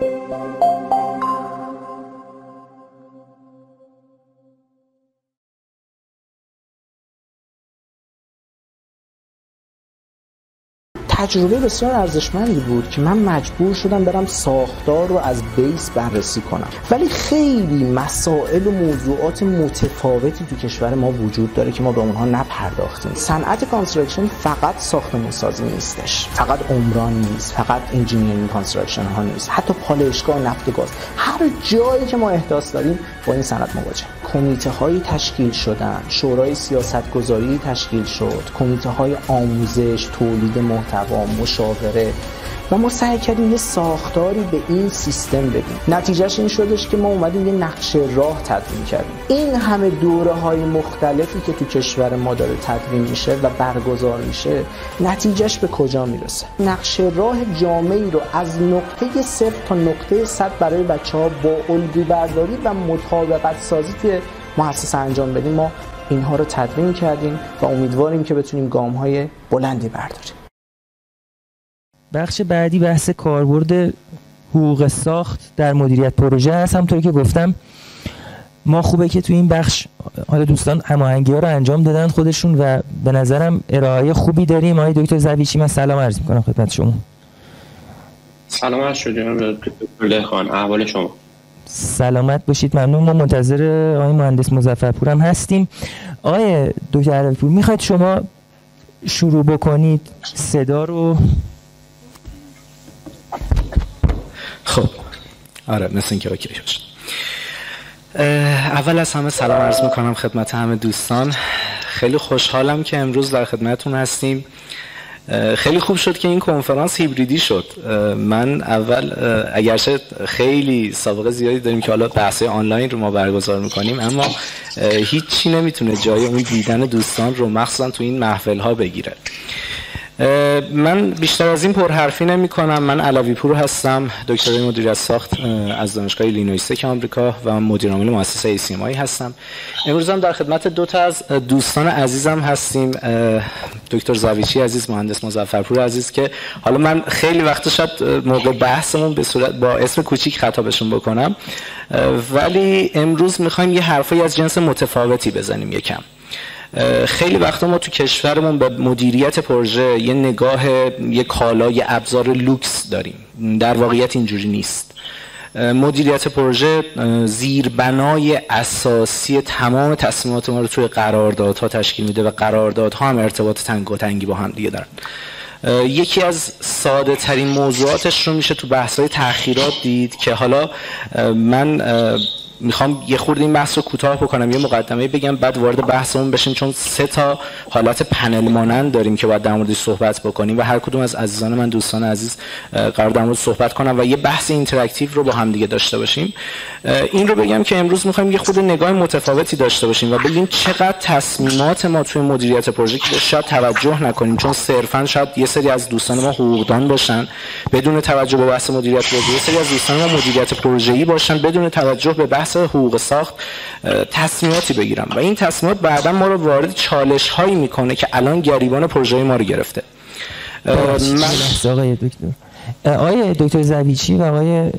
Música تجربه بسیار ارزشمندی بود که من مجبور شدم برم ساختار رو از base بررسی کنم. ولی خیلی مسائل و موضوعات متفاوتی تو کشور ما وجود داره که ما به اونها نپرداختیم. صنعت construction فقط ساختمون سازی نیستش. فقط عمران نیست. فقط engineering construction ها نیست. حتی پالایشگاه نفت و گاز. هر جایی که ما احداث داریم با این صنعت مواجه. کمیته های تشکیل شدن شورای سیاست گذاری تشکیل شد کمیته های آموزش تولید محتوا مشاوره. و ما سعی کردیم یه ساختاری به این سیستم بدیم. نتیجهش این شدش که ما اومدیم یه نقشه راه تدوین کردیم. این همه دوره های مختلفی که تو کشور ما داره تدوین میشه و برگزار میشه نتیجهش به کجا می‌رسه؟ نقشه راه جامعی رو از نقطه صفر تا نقطه صد برای بچه ها با الگو برداری و مطابقت سازی توی مؤسسه انجام بدیم ما اینها رو تدوین کردیم و امیدواریم که بتونیم گام های بلندی برداریم. بخش بعدی بحث کاربرد حقوق ساخت در مدیریت پروژه هست. همونطوری که گفتم ما خوبه که تو این بخش حالا دوستان هماهنگی ها رو انجام دادن خودشون و به نظرم ارائه خوبی داریم. آقای دکتر زویچی من سلام عرض می‌کنم خدمت شما. سلام عرض شد خان احوال شما. سلامت باشید. ممنون. ما منتظر آقای مهندس مظفرپور هم هستیم. آقای دکتر عربی می‌خواید شما شروع بکنید صدا رو؟ خب. آره مثل اینکه اوکی باشه. اول از همه سلام عرض می‌کنم خدمت همه دوستان. خیلی خوشحالم که امروز در خدمتون هستیم. خیلی خوب شد که این کنفرانس هیبریدی شد. من اول اگرچه خیلی سابقه زیادی داریم که حالا بحث آنلاین رو ما برگزار می‌کنیم اما هیچی نمی‌تونه جای اون دیدن دوستان رو مخصوصا تو این محفل ها بگیره. من بیشتر از این پرحرفی نمی کنم من علوی پور هستم دکترای مدیریت ساخت از دانشگاه ایلینویس آمریکا و مدیر عامل مؤسسه ایسیمایی هستم. امروز هم در خدمت دو تا از دوستان عزیزم هستیم. دکتر زاویچی عزیز مهندس مظفرپور عزیز که حالا من خیلی وقت شاید موقع بحثمون به صورت با اسم کوچیک خطابشون بکنم. ولی امروز می‌خوایم یه حرفی از جنس متفاوتی بزنیم یکم. خیلی وقتا ما تو کشورمون به مدیریت پروژه یه نگاه یه کالا یه ابزار لوکس داریم. در واقعیت اینجوری نیست. مدیریت پروژه زیربنای اساسی تمام تصمیمات ما رو توی قراردادها تشکیل میده و قراردادها هم ارتباط تنگ و تنگی با هم دیگه دارن. یکی از ساده ترین موضوعاتش رو میشه تو بحث های تأخیرات دید که حالا من می‌خوام یه خورده این بحث رو کوتاه بکنم یه مقدمه بگم بعد وارد بحثمون بشیم چون سه تا حالت پنل مانند داریم که باید در موردش صحبت بکنیم و هر کدوم از عزیزان من دوستان عزیز قرار در مورد صحبت کنم و یه بحث interactive رو با هم دیگه داشته باشیم. این رو بگم که امروز می‌خوایم یه خورده نگاه متفاوتی داشته باشیم و ببینیم چقدر تصمیمات ما توی مدیریت پروژه که شاید توجه نکنیم چون صرفا شاید یه سری از دوستان ما حقوقدان باشن بدون توجه به بحث مدیریت پروژه یه سری از دوستان ما مدیریت پروژه‌ای باشن بدون توجه به بحث حقوق ساخت تصمیماتی بگیرم و این تصمیمات بعدا ما رو وارد چالش هایی می‌کنه که الان گریبان پروژه ما رو گرفته. من... آقای دکتر. آقای دکتر زویچی و آقای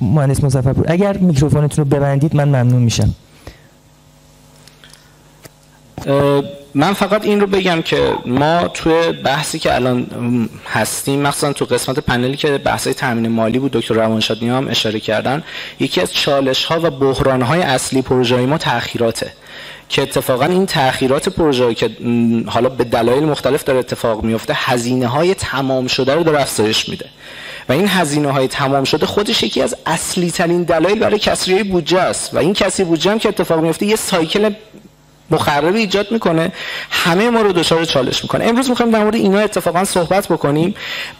مهندس مظفرپور اگر میکروفونتون رو ببندید من ممنون میشم. من فقط این رو بگم که ما توی بحثی که الان هستیم مخصوصا تو قسمت پنلی که بحثای تامین مالی بود دکتر روانشادی هم اشاره کردن یکی از چالش ها و بحران های اصلی پروژه ما تأخیراته. که اتفاقا این تأخیرات پروژه که حالا به دلایل مختلف داره اتفاق میفته هزینه های تمام شده رو داره افزایش میده. و این هزینه های تمام شده خودش یکی از اصلی ترین دلایل برای کسری بودجه است. و این کسری بودجه هم که اتفاق میفته یه سایکل مخربی ایجاد می‌کنه همه ما رو دچار چالش می‌کنه. امروز می‌خوایم در مورد اینا اتفاقا صحبت بکنیم.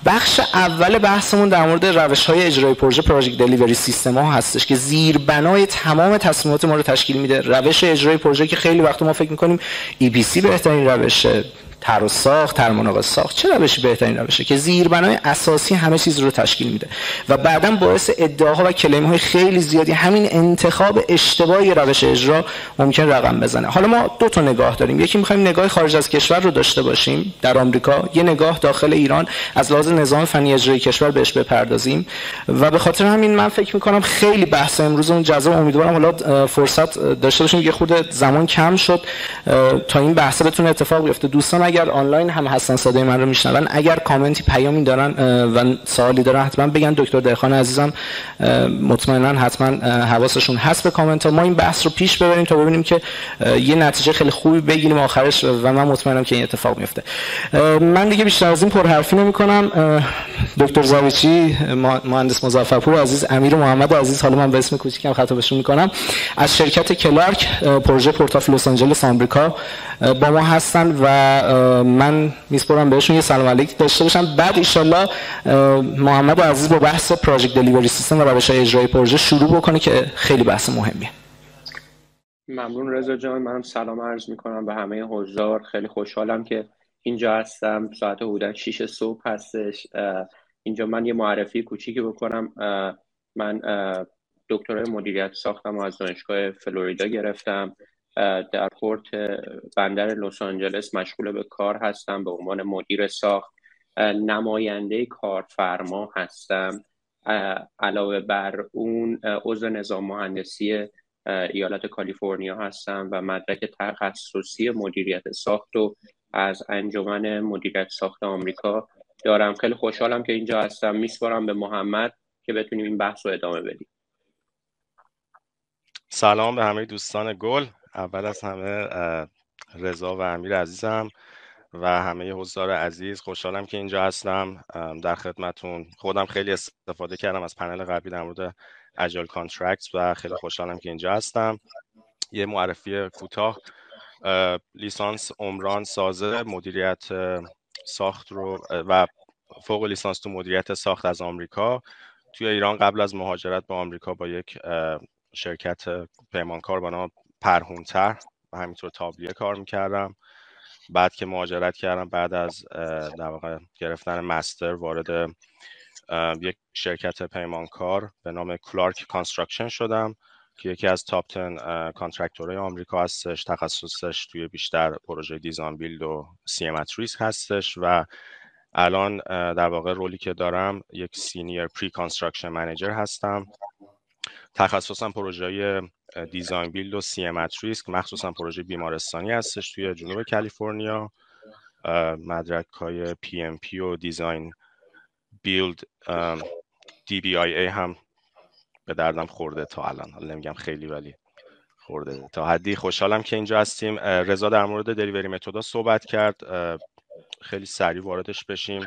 بخش اول بحثمون در مورد روش های اجرای پروژه پروژه دلیوری سیستم ها هستش که زیربنای تمام تصمیمات ما رو تشکیل میده. روش اجرای پروژه که خیلی وقت ما فکر می‌کنیم EPC بهترین روشه. تر و ساخت تر ساخت. چه روشی بهترین روشه؟ که زیربنای اساسی همه چیز رو تشکیل میده. و بعدا باعث ادعاها و کلیم های خیلی زیادی همین انتخاب اشتباهی روش اجرا ممکن رقم بزنه. حالا ما دو تا نگاه داریم. یکی می‌خوایم نگاه خارج از کشور رو داشته باشیم در آمریکا. یه نگاه داخل ایران از لحاظ نظام فنی اجرایی کشور بهش بپردازیم. و به خاطر همین من فکر می‌کنم خیلی بحث امروز اون جذاب. امیدوارم حالا فرصت داشته باشیم یه خورده زمان کم شد. تا این بحث بتونه اتفاق بیفته. دوستان اگر آنلاین هم هستن صدای من رو میشنون اگر کامنتی پیامی دارن و سوالی دارن حتما بگن. دکتر دهخان عزیزم مطمئنا حتما حواسشون هست به کامنت ها. ما این بحث رو پیش ببریم تا ببینیم که یه نتیجه خیلی خوبی بگیریم آخرش و من مطمئنم که این اتفاق میفته من دیگه بیشتر از این پرحرفی نمی کنم دکتر زاویچی مهندس مظفرپور عزیز امیر محمد عزیز حالا من به اسم کوچیکم خطابشون می‌کنم. از شرکت کلارک پروژه پورتاف لس آنجلس آمریکا با ما هستن و من میسپرم بهشون یه سلام علیک داشته باشم. بعد ایشالله محمد عزیز با بحث پراجکت دلیوری سیستم و روش اجرای پروژه شروع بکنه که خیلی بحث مهمیه. ممنون رضا جان. منم سلام عرض می‌کنم به همه حضار. خیلی خوشحالم که اینجا هستم. ساعت حدودا 6 صبح هستش. اینجا من یه معرفی کوچیکی بکنم. من دکترای مدیریت ساختم و از دانشگاه فلوریدا گرفتم. در پورت بندر لس آنجلس مشغول به کار هستم به عنوان مدیر ساخت. نماینده کارفرما هستم. علاوه بر اون عضو نظام مهندسی ایالت کالیفرنیا هستم و مدرک تخصصی مدیریت ساخت و از انجمن مدیریت ساخت آمریکا دارم. خیلی خوشحالم که اینجا هستم. میسپارم به محمد که بتونیم این بحث رو ادامه بدیم. سلام به همه دوستان گل. اول از همه رضا و امیر عزیزم و همه حضار عزیز خوشحالم که اینجا هستم در خدمتون. خودم خیلی استفاده کردم از پنل قبلی در مورد agile contract و خیلی خوشحالم که اینجا هستم. یه معرفی کوتاه لیسانس عمران سازه مدیریت ساخت رو و فوق لیسانس تو مدیریت ساخت از آمریکا. توی ایران قبل از مهاجرت به آمریکا با یک شرکت پیمانکار به نام پرهون طرح و همینطور تابلیه کار می‌کردم. بعد که مهاجرت کردم بعد از در واقع گرفتن master وارد یک شرکت پیمانکار به نام Clark Construction شدم که یکی از top 10 contractor های آمریکا هستش. تخصصش توی بیشتر پروژه design-build و CM at Risk هستش و الان در واقع role ی که دارم یک senior pre-construction manager هستم. تخصصم پروژه design-build و CM at Risk مخصوصا پروژه بیمارستانی هستش توی جنوب کالیفرنیا. مدرک های پی ام پی و دیزاین بیلد دی بی آی ای هم به دردم خورده تا الان. حالا نمیگم خیلی ولی خورده تا حدی. خوشحالم که اینجا هستیم. رضا در مورد delivery method ا صحبت کرد. خیلی سریع واردش بشیم.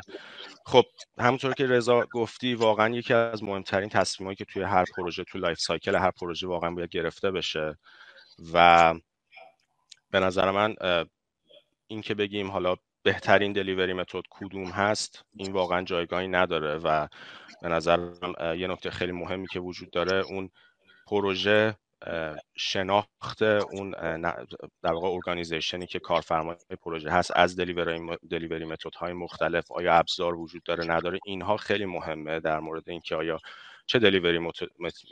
خب همونطور که رضا گفتی واقعا یکی از مهمترین تصمیمایی که توی هر پروژه توی life cycle هر پروژه واقعا باید گرفته بشه و به نظر من این که بگیم حالا بهترین delivery method کدوم هست این واقعا جایگاهی نداره و به نظر یه نکته خیلی مهمی که وجود داره اون پروژه شناخت اون در واقع organization ی که کارفرمای پروژه هست از دلیوری دلیوری متد های مختلف آیا ابزار وجود داره نداره اینها خیلی مهمه در مورد اینکه آیا چه دلیوری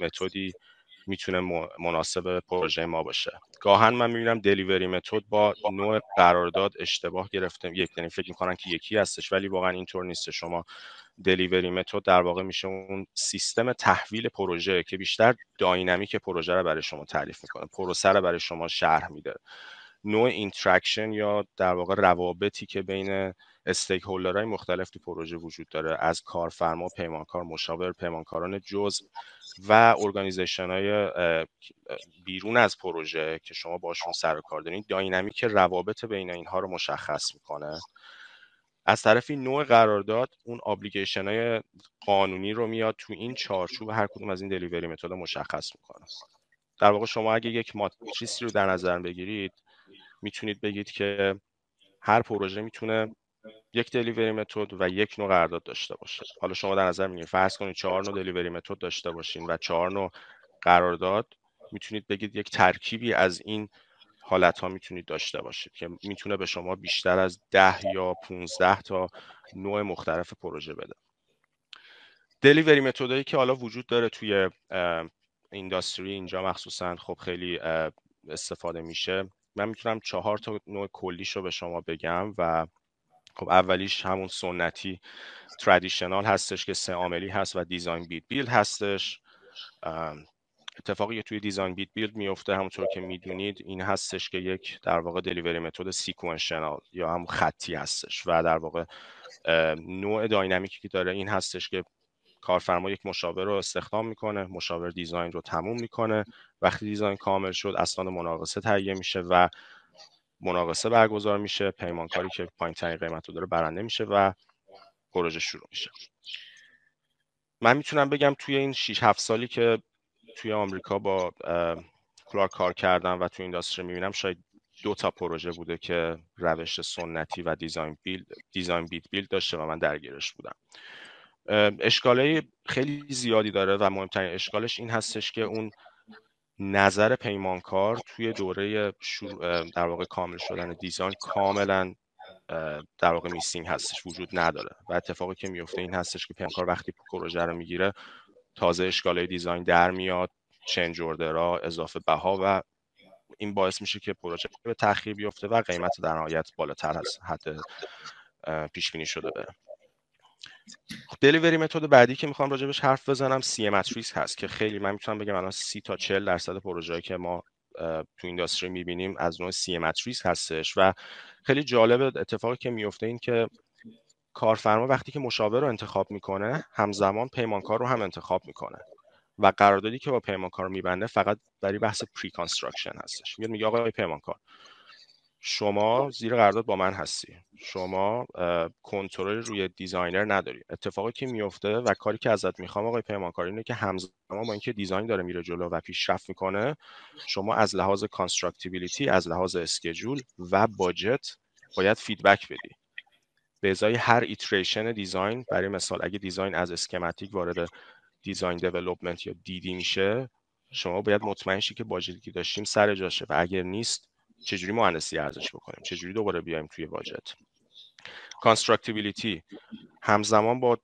متدی می‌تونه مناسب پروژه ما باشه. گاهن من می‌بینم دلیوری متد با نوع قرارداد اشتباه گرفته یک یعنی فکر می‌کنن که یکی هستش ولی واقعا اینطور نیست شما دلیوری متد در واقع میشه اون سیستم تحویل پروژه که بیشتر داینامیک پروژه رو برای شما تعریف می‌کنه. پروسه رو برای شما شرح میده. نوع interaction یا در واقع روابطی که بین stakeholder های مختلف تو پروژه وجود داره از کارفرما پیمانکار مشاور پیمانکاران جزء و organization های بیرون از پروژه که شما باشون سر و کار دارین. dynamic روابط بین اینها رو مشخص می‌کنه. از طرفی نوع قرارداد اون obligation های قانونی رو میاد تو این چارچوب هر کدوم از این delivery method مشخص می‌کنه. در واقع شما اگه یک ماتریسی رو در نظر بگیرید می‌تونید بگید که هر پروژه می‌تونه یک دلیوری متد و یک نوع قرارداد داشته باشه حالا شما در نظر می‌گیرید فرض کنید چهار نوع دلیوری متد داشته باشین و چهار نوع قرارداد می‌تونید بگید یک ترکیبی از این حالت ها می‌تونید داشته باشید که می‌تونه به شما بیشتر از ده یا 15 تا نوع مختلف پروژه بده. delivery method ایی که حالا وجود داره توی industry اینجا مخصوصا خب خیلی استفاده میشه. من می‌تونم چهار تا نوع کلیش رو به شما بگم و خب اولیش همون سنتی traditional هستش که سه عاملی هست و design-bid-build هستش. اتفاقی توی design-bid-build میفته همونطور که می‌دونید این هستش که یک در واقع delivery method sequential یا هم خطی هستش و در واقع نوع داینامیکی که داره این هستش که کارفرما یک مشاور رو استخدام می‌کنه مشاور دیزاین رو تموم می‌کنه. وقتی دیزاین کامل شد اسناد مناقصه تهیه میشه و مناقصه برگزار میشه پیمانکاری که پایین ترین قیمت رو داره برنده میشه و پروژه شروع میشه. من می‌تونم بگم توی این 6 7 سالی که توی آمریکا با کلار کار کردم و توی اینداستری می‌بینم شاید دو تا پروژه بوده که روش سنتی و design-build design-bid-build داشته و من درگیرش بودم. اشکاله خیلی زیادی داره و مهمترین اشکالش این هستش که اون نظر پیمانکار توی دوره در واقع کامل شدن design کاملا در واقع missing هستش وجود نداره. و اتفاقی که میفته این هستش که پیمانکار وقتی پروژه رو می‌گیره تازه اشکاله design در میاد چنج اوردرها اضافه بها و این باعث میشه که پروژه به تاخیر بیفته و قیمت در نهایت بالاتر از حد پیش بینی شده بره. دلیوری متد بعدی که می‌خوام راجبش حرف بزنم سی ماتریس هست که خیلی من می‌تونم بگم الان سی تا 40 درصد پروژه‌ای که ما تو اینداستری می‌بینیم از نوع سی ماتریس هستش و خیلی جالب اتفاقی که میفته این که کارفرما وقتی که مشاور رو انتخاب می‌کنه همزمان پیمانکار رو هم انتخاب می‌کنه و قراردادی که با پیمانکار میبنده فقط برای بحث pre-construction هستش. میگه میگه آقای پیمانکار شما زیر قرارداد با من هستی. شما کنترل روی designer نداری. اتفاقی که میفته و کاری که ازت می‌خوام آقای پیمانکار اینه که همزمان با اینکه design داره میره جلو و پیشرفت می‌کنه شما از لحاظ constructability از لحاظ schedule و budget باید feedback بدی. به ازای هر iteration design برای مثال اگه design از schematic وارد design development یا DD میشه شما باید مطمئن شی که budget ی که داشتیم سر جاشه و اگر نیست چجوری مهندسی ارزش بکنیم؟ چجوری دوباره بیایم توی budget؟ constructability همزمان با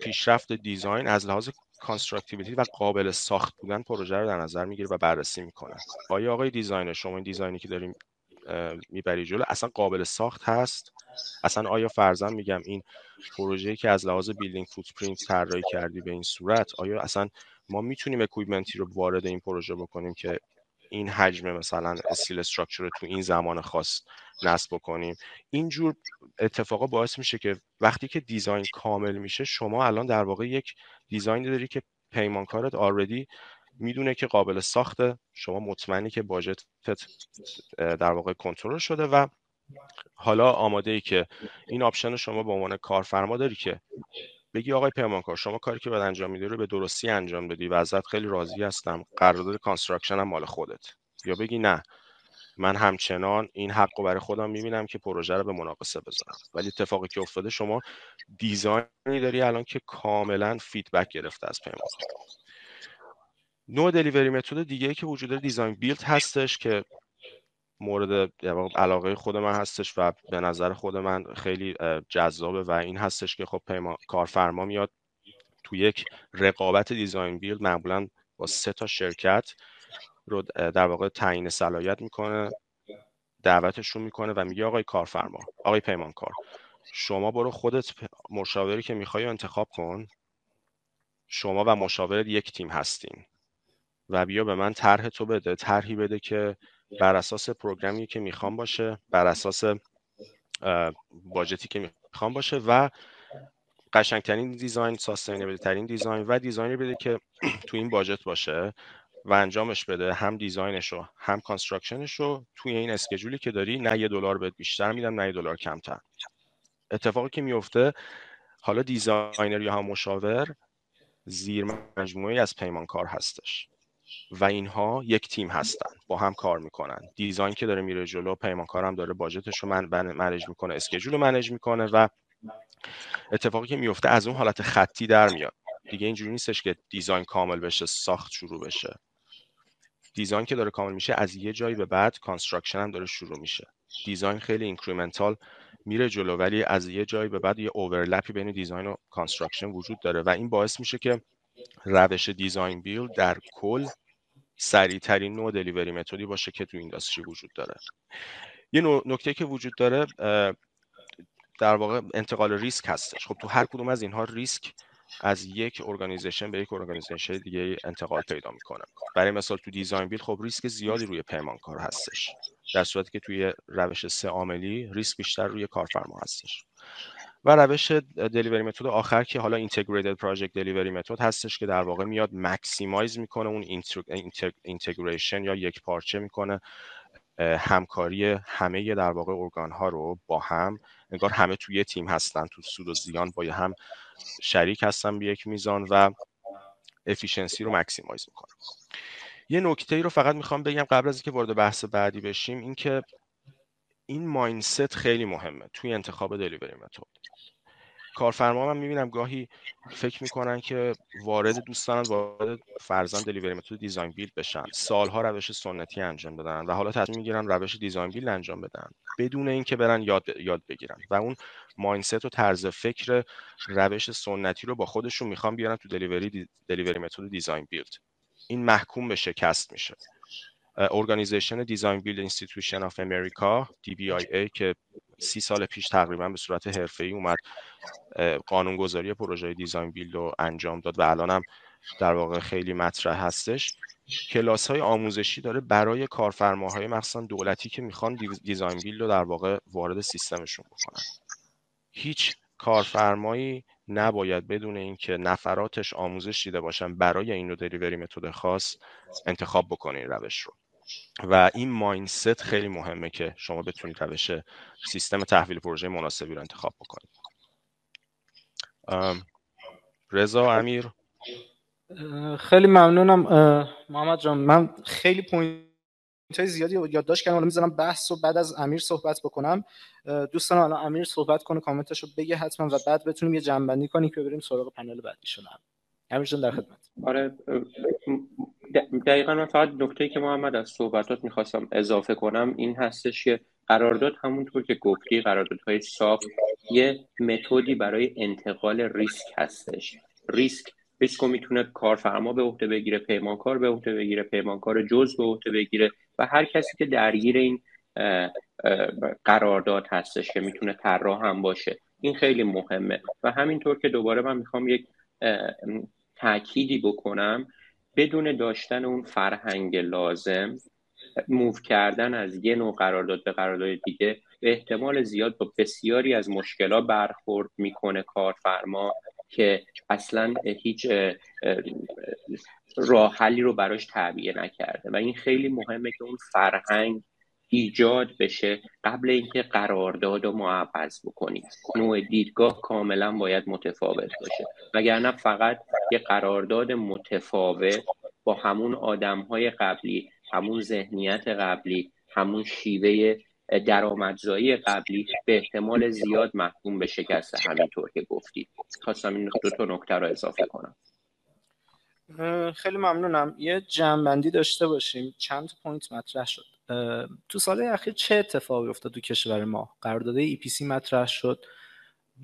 پیشرفت design از لحاظ constructability و قابل ساخت بودن پروژه رو در نظر می‌گیره و بررسی می‌کنه. آیا آقای designer شما این design ی که داریم می‌بری جلو اصلا قابل ساخت هست؟ اصلا آیا فرضاً میگم این پروژه‌ای که از لحاظ building footprint طراحی کردی به این صورت آیا اصلا ما می‌تونیم equipment ی رو وارد این پروژه بکنیم که این حجم مثلا steel structure رو تو این زمان خاص نصب بکنیم. اینجور اتفاقا باعث میشه که وقتی که design کامل میشه شما الان در واقع یک design داری که پیمانکارت already می‌دونه که قابل ساخته شما مطمئنی که budget در واقع کنترل شده و حالا آماده ای که این option شما به عنوان کارفرما داری که بگی آقای پیمانکار شما کاری که باید انجام میدی رو به درستی انجام بدی و ازت خیلی راضی هستم. قرارداد construction هم مال خودت. یا بگی نه من همچنان این حق رو برای خودم می‌بینم که پروژه رو به مناقصه بذارم. ولی اتفاقی که افتاده شما design ی داری الان که کاملا feedback گرفته از پیمانکار نوع delivery method دیگه که وجود design-build هستش که مورد علاقه خود من هستش و به نظر خود من خیلی جذابه و این هستش که خب پیما کارفرما میاد تو یک رقابت دیزاین بیلد معمولا با سه تا شرکت رو در واقع تعیین صلاحیت می‌کنه دعوتشون می‌کنه و میگه آقای کارفرما آقای پیمانکار شما برو خودت مشاوری که می‌خوای انتخاب کن شما و مشاورت یک تیم هستین. و بیا به من طرح تو بده طرحی بده که بر اساس program ی که می‌خوام باشه بر اساس budget ی که می‌خوام باشه و قشنگترین design sustainable ترین design و design ی بده که تو این budget باشه و انجامش بده هم design ش رو هم construction ش رو توی این schedule ی که داری نه یه دلار بهت بیشتر میدم نه یه دلار کمتر. اتفاقی که میفته حالا designer یا هم مشاور زیر مجموعه از پیمانکار هستش. و اینها یک تیم هستن با هم کار می‌کنن. design که داره میره جلو پیمانکار هم داره budget ش رو من manage می‌کنه schedule رو manage می‌کنه و اتفاقی که میفته از اون حالت خطی در میاد. دیگه اینجوری نیستش که design کامل بشه ساخت شروع بشه. design که داره کامل میشه از یه جایی به بعد construction هم داره شروع میشه. design خیلی incremental میره جلو ولی از یه جایی به بعد یه overlap ی بین design و construction وجود داره. و این باعث میشه که روش design-build در کل سریع ترین نوع delivery method ی باشه که تو industry وجود داره. یه نکته که وجود داره در واقع انتقال ریسک هستش. خب تو هر کدوم از اینها ریسک از یک organization به یک organization دیگه انتقال پیدا می‌کنه. برای مثال تو دیزاین بیل خب ریسک زیادی روی پیمانکار هستش. در صورتی که توی روش سه عاملی ریسک بیشتر روی کارفرما هستش. و روش delivery method آخر که حالا integrated project delivery method هستش که در واقع میاد maximize می‌کنه اون integration یا یک پارچه می‌کنه همکاری همه در واقع ارگان ها رو با هم. انگار همه توی تیم هستن تو سود و زیان با هم شریک هستن به یک میزان و efficiency رو maximize می‌کنه یه نکته ای رو فقط می‌خوام بگم قبل از اینکه وارد بحث بعدی بشیم اینکه این mindset خیلی مهمه توی انتخاب delivery method کارفرما من می‌بینم گاهی فکر می‌کنن که وارد دوست دارن وارد فرضا delivery method design-build بشن. سالها روش سنتی انجام بدن و حالا تصمیم می‌گیرن روش design-build انجام بدن. بدون اینکه برن یاد یاد بگیرن. و اون mindset و طرز فکر روش سنتی رو با خودشون می‌خوان بیارن تو delivery delivery method design-build این محکوم به شکست میشه. organization Design-Build Institution of America DBIA که سی سال پیش تقریبا به صورت حرفه‌ای اومد قانونگذاری پروژه design-build رو انجام داد و الان هم در واقع خیلی مطرح هستش. کلاس های آموزشی داره برای کارفرماهای مخصوصا دولتی که می‌خوان design-build رو در واقع وارد سیستمشون بکنن. هیچ کارفرمایی نباید بدون اینکه نفراتش آموزش دیده باشن برای این رو delivery method خاص انتخاب بکنین روش رو. و این mindset خیلی مهمه که شما بتونید روش سیستم تحویل پروژه مناسبی رو انتخاب بکنید. رضا امیر؟ خیلی ممنونم محمد جان. من خیلی point های زیادی یادداشت کردم. حالا می‌ذارم بحث رو بعد از امیر صحبت بکنم. دوستان الان امیر صحبت کنه کامنتش رو بگه حتما و بعد بتونیم یه جمع‌بندی کنیم که بریم سراغ پنل بعدی شدن جان در خدمت. آره دقیقا من فقط نکته که محمد از صحبتات می‌خواستم اضافه کنم این هستش که قرارداد همونطور که گفتی قراردادهای صاف یه متدی برای انتقال ریسک هستش. ریسک ریسک رو می‌تونه کارفرما به عهده بگیره پیمانکار به عهده بگیره پیمانکار جز به عهده بگیره و هر کسی که درگیر این قرارداد هستش که می‌تونه طراح هم باشه. این خیلی مهمه. و همینطور که دوباره من می‌خوام یک تأکیدی بکنم بدون داشتن اون فرهنگ لازم موو کردن از یه نوع قرارداد به قرارداد دیگه به احتمال زیاد با بسیاری از مشکلات برخورد می‌کنه کارفرما که اصلا هیچ راه حلی رو براش تعبیه نکرده. و این خیلی مهمه که اون فرهنگ ایجاد بشه قبل اینکه قرارداد رو ما عوض بکنیم. نوع دیدگاه کاملا باید متفاوت باشه. وگرنه فقط یه قرارداد متفاوت با همون آدم های قبلی همون ذهنیت قبلی همون شیوه درآمدزایی قبلی به احتمال زیاد محکوم به شکست همینطور که گفتی خواستم این دو تا نکته رو اضافه کنم. خیلی ممنونم. یه جمعبندی داشته باشیم. چند پوینت مطرح شد. تو سال اخیر چه اتفاقی افتاد تو کشور ما؟ قرارداد EPC مطرح شد.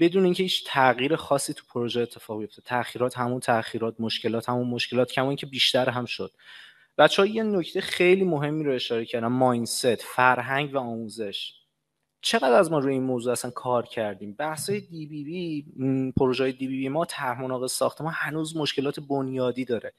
بدون اینکه هیچ تغییر خاصی تو پروژه اتفاق بیفته تاخیرات همون تاخیرات مشکلات همون مشکلات کما اینکه بیشتر هم شد. بچه ها یه نکته خیلی مهمی رو اشاره کردم. ماینست فرهنگ و آموزش. چقدر از ما روی این موضوع اصلا کار کردیم؟ بحث دی بی بی پروژه دی بی بی ما طرح مناقض ساخت ما هنوز مشکلات بنیادی داره.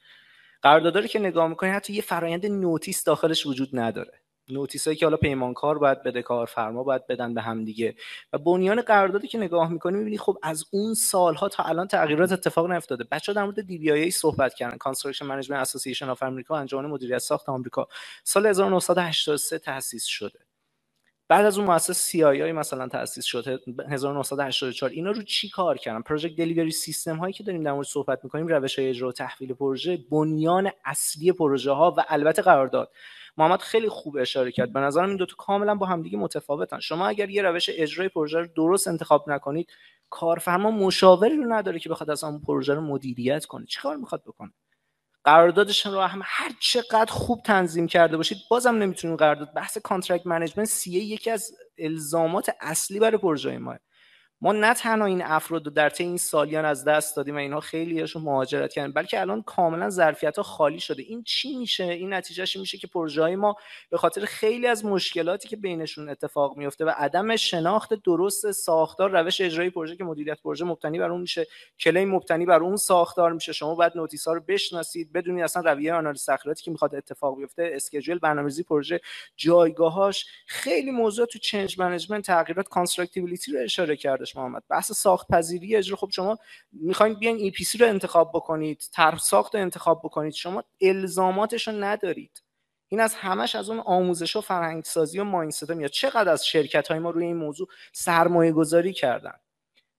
قرارداداری که نگاه می‌کنی حتی یه فرایند notice داخلش وجود نداره. notice هایی که حالا پیمانکار باید بده کارفرما باید بدن به هم دیگه. و بنیان قراردادی که نگاه می‌کنی می‌بینی خب از اون سالها تا الان تغییرات اتفاق نیفتاده. بچه در مورد DB صحبت کردن. Construction Management Association of America انجمن مدیریت ساخت آمریکا. سال 1983 تأسیس شده. بعد از اون مؤسسه CII مثلا تأسیس شد 1984 اینا رو چی کار کردن؟ project delivery system هایی که داریم در مورد صحبت می‌کنیم روش های اجرا و تحویل پروژه بنیان اصلی پروژه ها و البته قرارداد. محمد خیلی خوب اشاره کرد. به نظرم این دو تا کاملا با همدیگه متفاوتن. شما اگر یه روش اجرای پروژه رو درست انتخاب نکنید کارفرما مشاوری رو نداره که بخواد از اون پروژه رو مدیریت کنه. چیکار می‌خواد بکنه؟ قراردادشون رو هم هر چقدر خوب تنظیم کرده باشید بازم نمی‌تونید قرارداد. بحث contract management سی یکی از الزامات اصلی برای پروژه ما. ما نه تنها این افراد رو در طی این سالیان از دست دادیم و اینها خیلیشون مهاجرت کردن بلکه الان کاملا ظرفیت ها خالی شده. این چی میشه؟ این نتیجهش میشه که پروژه ما به خاطر خیلی از مشکلاتی که بینشون اتفاق میفته و عدم شناخت درست ساختار روش اجرایی پروژه که مدیریت پروژه مبتنی بر اون میشه claim مبتنی بر اون ساختار میشه. شما باید notice ها رو بشناسید بدونید اصلا رویه آنالیز تاخیراتی که می‌خواد اتفاق بیفته schedule برنامه‌ریزی پروژه جایگاهاش خیلی موضوع تو change management تغییرات constructability رو اشاره کرده. محمد بحث ساخت پذیری اجرا خب شما می‌خواین بیاین EPC رو انتخاب بکنید طرح ساخت رو انتخاب بکنید شما الزاماتش رو ندارید. این از همش از اون آموزش و فرهنگ سازی و mindset میاد. چقدر از شرکت های ما روی این موضوع سرمایه گذاری کردن؟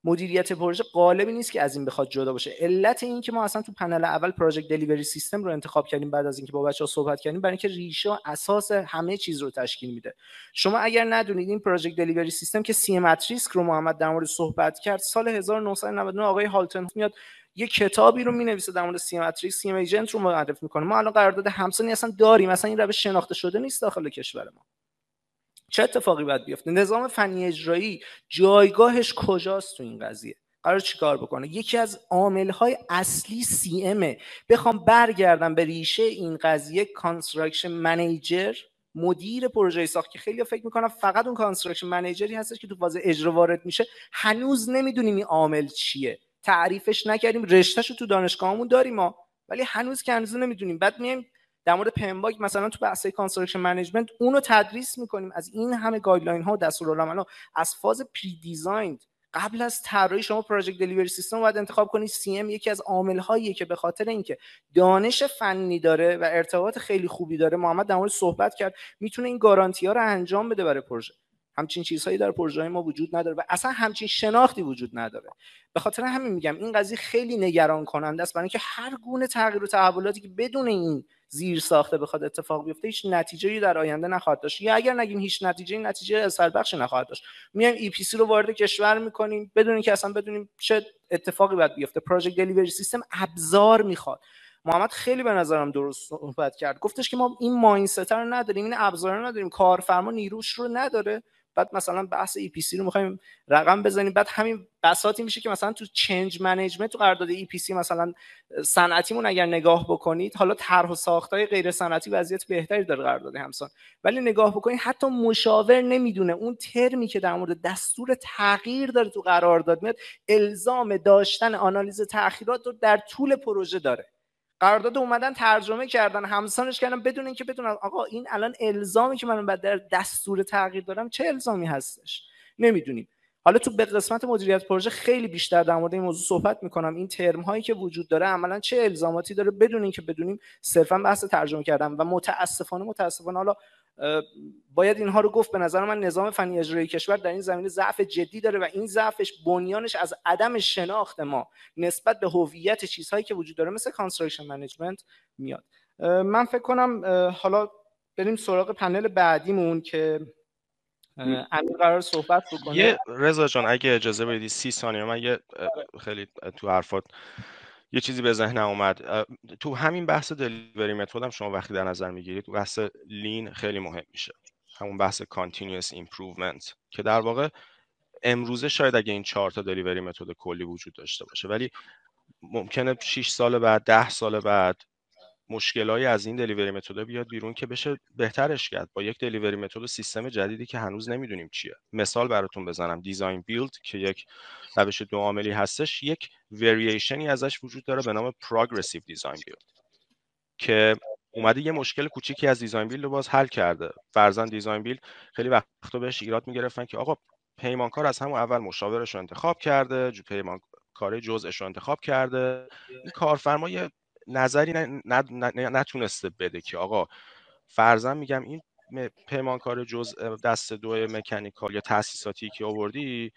مدیریت پروژه قالبی نیست که از این بخواد جدا باشه. علت این که ما اصلا تو پنل اول project delivery system رو انتخاب کردیم بعد از اینکه با بچه‌ها صحبت کردیم برای اینکه ریشه اساس همه چیز رو تشکیل میده. شما اگر ندونید این project delivery system که CM at risk رو محمد در مورد صحبت کرد سال 1999 آقای هالتن میاد یه کتابی رو می‌نویسه در مورد CM at risk CM agent رو معرفی می‌کنه. ما الان قرارداد همسانی اصلا داریم اصلا این روش شناخته شده نیست داخل کشور ما. چه اتفاقی باید بیفته؟ نظام فنی اجرایی جایگاهش کجاست تو این قضیه؟ قرار چیکار بکنه؟ یکی از عاملهای اصلی CM ه بخوام برگردم به ریشه این قضیه construction manager مدیر پروژه ساخت که خیلی فکر می‌کنم فقط اون construction manager ی هستش که تو فاز اجرا وارد میشه. هنوز نمی‌دونیم این عامل چیه. تعریفش نکردیم رشتهشو تو دانشگاهمون داریم ما ولی هنوز که هنوز نمی‌دونیم. بعد میایم در مورد PMBOK مثلا تو بحث construction management اونو تدریس می‌کنیم. از این همه guideline ها. و دستورالعمل از فاز pre-design قبل از طراحی شما project delivery system باید انتخاب کنید CM یکی از عامل که به خاطر اینکه دانش فنی داره و ارتباط خیلی خوبی داره محمد در مورد صحبت کرد می‌تونه این گارانتی ها رو انجام بده برای پروژه. همچین چیزهایی در پروژه ما وجود نداره و اصلا همچین شناختی وجود نداره. به خاطر همین میگم این قضیه خیلی نگران کننده است. برای اینکه هر گونه تغییر و تحولاتی که بدون این زیر ساخته بخواد اتفاق بیفته هیچ نتیجه در آینده نخواهد داشت. یا اگر نگیم هیچ نتیجه نتیجه اثر بخش نخواهد داشت. میایم EPC رو وارد کشور می‌کنیم بدون اینکه اصلا بدونیم چه اتفاقی باید بیفته. project delivery system ابزار می‌خواد. محمد خیلی به نظرم درست صحبت کرد. گفتش که ما این mindset رو نداریم این ابزار رو نداریم. کارفرما نیروش رو نداره. بعد مثلا بحث EPC رو می‌خوایم رقم بزنیم. بعد همین بساطی میشه که مثلا تو change management تو قرارداد EPC مثلا صنعتیمون اگر نگاه بکنید حالا طرح و ساختای غیر صنعتی وضعیت بهتری داره قرارداد همسان. ولی نگاه بکنید حتی مشاور نمی‌دونه. اون ترمی که در مورد دستور تغییر داره تو قرارداد میاد الزام داشتن آنالیز تاخیرات رو در طول پروژه داره. قرارداد اومدن ترجمه کردن همسانش کردن بدون اینکه بدونن آقا این الان الزامی که من بعد در دستور تغییر دارم چه الزامی هستش؟ نمی‌دونیم. حالا تو به قسمت مدیریت پروژه خیلی بیشتر در مورد این موضوع صحبت می‌کنم. این ترم هایی که وجود داره عملا چه الزاماتی داره بدون اینکه بدونیم صرفا بحث ترجمه کردن و متاسفانه متاسفانه حالا باید اینها رو گفت به نظر من نظام فنی اجرایی کشور در این زمینه ضعف جدی داره و این ضعفش بنیانش از عدم شناخت ما نسبت به هویت چیزهایی که وجود داره مثل construction management میاد. من فکر کنم حالا بریم سراغ پنل بعدیمون که امیر قرار صحبت بکنه. یه رضا جان اگه اجازه بدی سی ثانیه من یه خیلی تو حرفات یه چیزی به ذهنم اومد. تو همین بحث delivery method هم شما وقتی در نظر می‌گیرید بحث lean خیلی مهم میشه. همون بحث continuous improvement که در واقع امروزه شاید اگه این چهار تا delivery method کلی وجود داشته باشه ولی ممکنه 6 سال بعد 10 سال بعد مشتقایی از این delivery method بیاد بیرون که بشه بهترش کرد. با یک delivery method system جدیدی که هنوز نمی‌دونیم چیه. مثال براتون بزنم. design build که یک روش دو عاملی هستش یک ورییشنی ازش وجود داره به نام progressive design build که اومده یه مشکل کوچیکی از دیزاین بیلد رو باز حل کرده. فرزن دیزاین بیلد خیلی وقتا بهش ایراد می‌گرفتن که آقا پیمانکار از همون اول مشاورش رو انتخاب کرده پیمانکار جزءش رو انتخاب کرده. این کارفرما یه نظری نتونسته بده که آقا فرضاً میگم این پیمانکار جز دست دو مکانیکال یا تاسیساتی که آوردی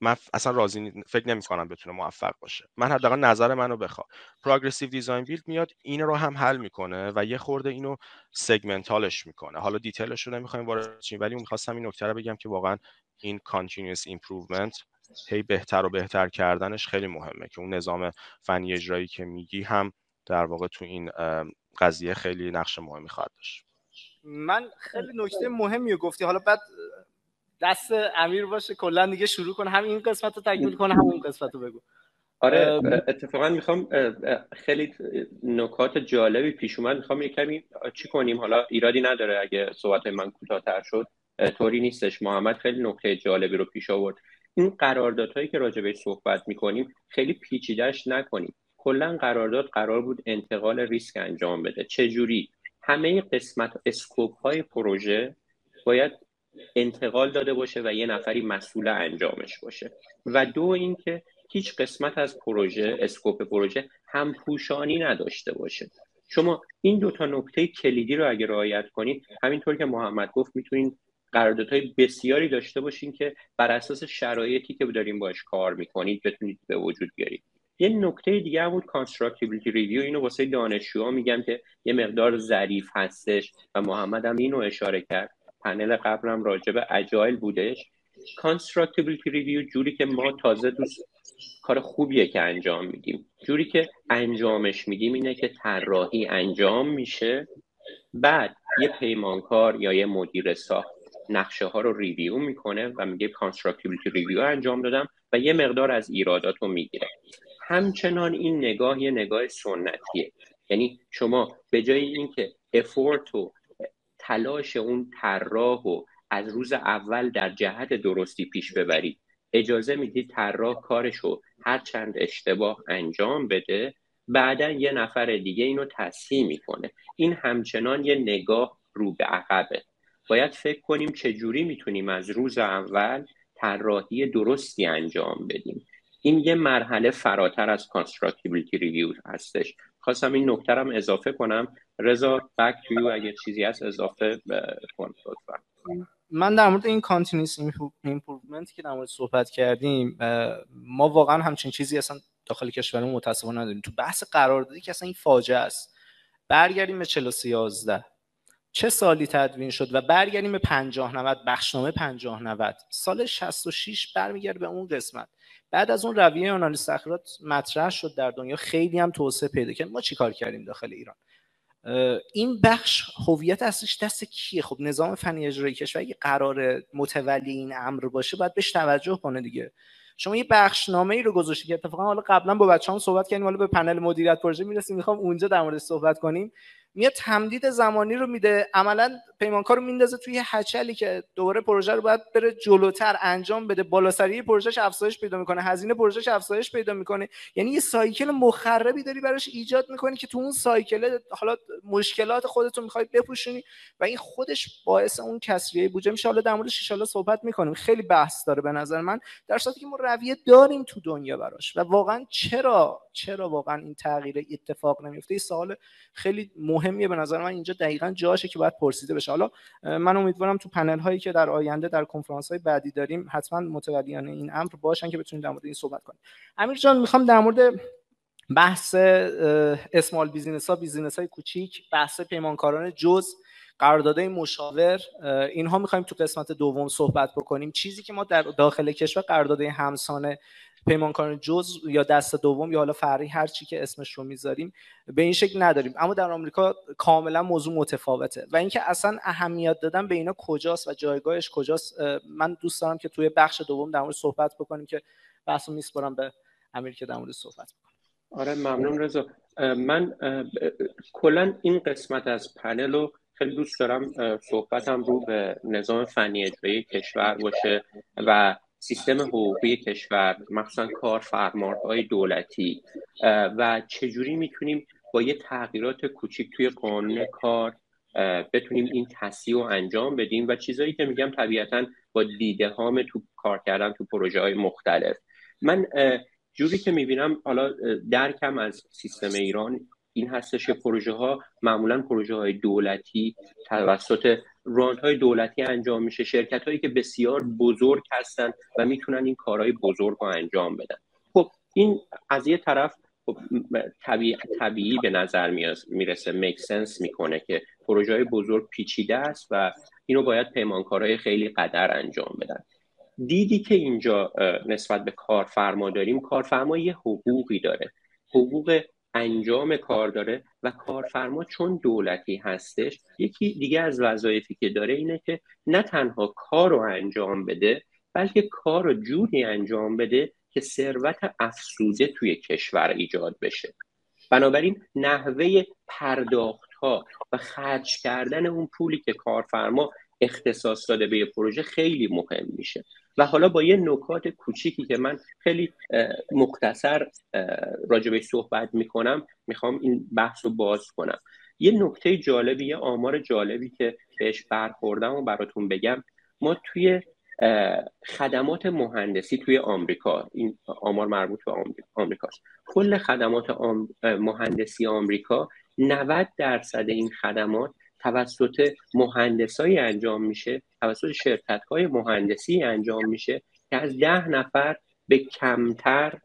من اصلا راضی فکر نمی کنم بتونه موفق باشه. من حداقل نظر منو بخوا progressive design build میاد این رو هم حل می‌کنه و یه خورده اینو segmental ش می‌کنه. حالا detail ش رو نمی‌خوایم وارد شیم ولی می‌خواستم این نکته رو بگم که واقعا این continuous improvement هی بهتر و بهتر کردنش خیلی مهمه که اون نظام فنی اجرایی که میگی هم در واقع تو این قضیه خیلی نقش مهمی خواهد داشت. من خیلی نکته مهمی رو گفتی. حالا بعد دست امیر باشه کلا دیگه شروع کنه همین قسمت رو تکمیل کنه همون قسمت رو بگو. آره اتفاقا می‌خوام خیلی نکات جالبی پیش اومد. می‌خوام یه کمی چی کنیم؟ حالا ایرادی نداره اگه صحبت من کوتاهتر شد. طوری نیستش. محمد خیلی نکته جالبی رو پیش آورد. این قراردادهایی که راجع به صحبت می‌کنیم خیلی پیچیدهش نکنیم. کلا قرارداد قرار بود انتقال ریسک انجام بده. چه جوری همه قسمت اسکوپ های پروژه باید انتقال داده باشه و یه نفری مسئول انجامش باشه. و دو اینکه هیچ قسمت از پروژه scope پروژه هم پوشانی نداشته باشه. شما این دو تا نکته کلیدی رو اگه رعایت کنید همینطور که محمد گفت می‌تونید قراردادهای بسیاری داشته باشین که بر اساس شرایطی که داریم باش کار می‌کنید بتونید به وجود بیارید. یه نکته دیگه هم بود constructability review اینو واسه دانشجوها میگم که یه مقدار ظریف هستش و محمد هم اینو اشاره کرد. پنل قبلم راجع به agile بودش. constructability review جوری که ما تازه دوست کار خوبیه که انجام میدیم. جوری که انجامش میدیم اینه که طراحی انجام میشه. بعد یه پیمانکار یا یه مدیر ساخت. نقشه ها رو review می‌کنه و میگه constructability review انجام دادم و یه مقدار از ایرادات رو می‌گیره. همچنان این نگاه یه نگاه سنتیه. یعنی شما به جای اینکه افورت و تلاش اون طراح و از روز اول در جهت درستی پیش ببرید اجازه می‌دید طراح کارشو هر چند اشتباه انجام بده بعدا یه نفر دیگه اینو تصحیح می‌کنه. این همچنان یه نگاه رو به عقبه. باید فکر کنیم چجوری می‌تونیم از روز اول طراحی درستی انجام بدیم. این یه مرحله فراتر از constructability review هستش. خواستم این نکته هم اضافه کنم. رضا back to you اگه چیزی هست اضافه کن من در مورد این continuous improvement که در مورد صحبت کردیم ما واقعا همچین چیزی اصلا داخل کشورمون متاسفانه نداریم. تو بحث قراردادی که اصلا این فاجعه است. برگردیم به 40 چه سالی تدوین شد و برگردیم به 50 90 بخشنامه 50 90 سال 66 برمیگرده به اون قسمت. بعد از اون رویه آنالیز تخریبات مطرح شد در دنیا. خیلی هم توسعه پیدا کرد. ما چیکار کردیم داخل ایران؟ این بخش هویت اصلیش دست کیه؟ خب نظام فنی اجرایی کشور اگه قرار متولی این امر باشه باید بهش توجه کنه دیگه. شما یه بخشنامه ای رو گذاشتی که اتفاقا حالا قبلا با بچه‌ام صحبت کردیم حالا به پنل مدیریت پروژه می‌رسیم می‌خوام اونجا در مورد صحبت کنیم. میاد تمدید زمانی رو میده. عملا پیمانکار رو میندازه توی هچلی که دوباره پروژه رو باید بره جلوتر انجام بده. بالاسری پروژهش افزایش پیدا می‌کنه. هزینه پروژهش افزایش پیدا می‌کنه. یعنی یه سایکل مخربی داری براش ایجاد می‌کنی که تو اون سایکل حالا مشکلات خودتو می‌خوای بپوشونی و این خودش باعث اون کسریه بودجه میشه حالا در موردش ان صحبت می‌کنیم. خیلی بحث داره به نظر من. در صورتی که ما رویه داریم تو دنیا براش. و واقعا چرا چرا واقعا این تغییر اتفاق نمیفته این سوال خیلی مهمیه. به نظر من اینجا دقیقا جاشه که باید پرسیده بشه. حالا من امیدوارم تو پنل هایی که در آینده در کنفرانس های بعدی داریم حتما متولیان این امر باشن که بتونیم در مورد این صحبت کنیم. امیر جان می‌خوام در مورد بحث small business ها business های کوچیک بحث پیمانکاران جز قراردادهای مشاور اینها می‌خوایم تو قسمت دوم صحبت بکنیم. چیزی که ما در داخل کشور قراردادهای همسانه پیمانکار جز یا دست دوم یا حالا فرعی هر چی که اسمش رو می‌ذاریم به این شکل نداریم. اما در آمریکا کاملا موضوع متفاوته و اینکه اصلا اهمیت دادن به اینا کجاست و جایگاهش کجاست من دوست دارم که توی بخش دوم در مورد صحبت بکنیم که بحثو میسپارم به امیر که در مورد صحبت بکنیم آره ممنون رضا. من کلا این قسمت از پنل رو خیلی دوست دارم صحبتم رو به نظام فنی اجرایی کشور باشه و سیستم حقوقی کشور مخصوصا کارفرماهای دولتی و چجوری می‌تونیم با یه تغییرات کوچیک توی قانون کار بتونیم این تصیح رو انجام بدیم؟ و چیزایی که میگم طبیعتا با دیده هام تو کار کردن تو پروژه های مختلف. من جوری که می‌بینم حالا درکم از سیستم ایران این هستش که پروژه ها معمولا پروژه های دولتی توسط راند های دولتی انجام میشه شرکت هایی که بسیار بزرگ هستن و می‌تونن این کارهای بزرگ رو انجام بدن. خب این از یه طرف خب طبیعی, طبیعی به نظر می‌رسه میک سنس می‌کنه که پروژه های بزرگ پیچیده است و اینو باید پیمانکارهای خیلی قدر انجام بدن. دیدی که اینجا نسبت به کارفرما داریم کارفرما یه حقوقی داره. حقوق انجام کار داره و کارفرما چون دولتی هستش یکی دیگه از وظایفی که داره اینه که نه تنها کار رو انجام بده بلکه کار رو جوری انجام بده که ثروت افسوده توی کشور ایجاد بشه. بنابراین نحوه پرداخت ها و خرج کردن اون پولی که کارفرما اختصاص داده به پروژه خیلی مهم میشه. و حالا با یه نکات کوچیکی که من خیلی مختصر راجبش صحبت می‌کنم می‌خوام این بحث رو باز کنم. یه نکته جالبی یه آمار جالبی که بهش برخوردم و براتون بگم. ما توی خدمات مهندسی توی آمریکا این آمار مربوط به آمریکاست. کل خدمات مهندسی آمریکا 90 درصد این خدمات توسط مهندسایی انجام میشه توسط شرکت های مهندسی انجام میشه که از ده نفر به کمتر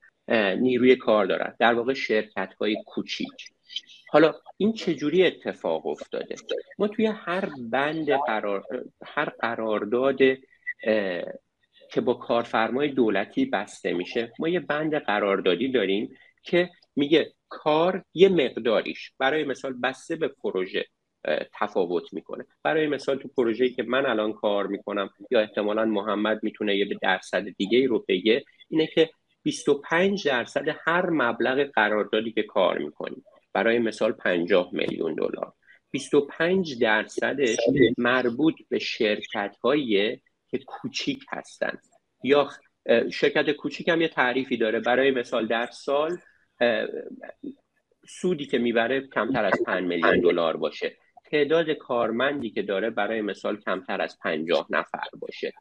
نیروی کار دارن. در واقع شرکت های کوچیک. حالا این چجوری اتفاق افتاده؟ ما توی هر بند قرار هر قرارداد که با کارفرمای دولتی بسته میشه ما یه بند قراردادی داریم که میگه کار یه مقداریش. برای مثال بسته به پروژه. تفاوت می‌کنه. برای مثال تو پروژه‌ای که من الان کار می‌کنم یا احتمالا محمد می‌تونه یه درصد دیگه رو بگه اینه که 25 درصد هر مبلغ قراردادی که کار می‌کنیم برای مثال 50 میلیون دلار. 25 درصدش مربوط به شرکت که کوچیک هستن. یا شرکت کوچیک هم یه تعریفی داره. برای مثال در سال سودی که می‌بره کمتر از 5 میلیون دلار باشه. تعداد کارمندی که داره برای مثال کمتر از 50 نفر باشه.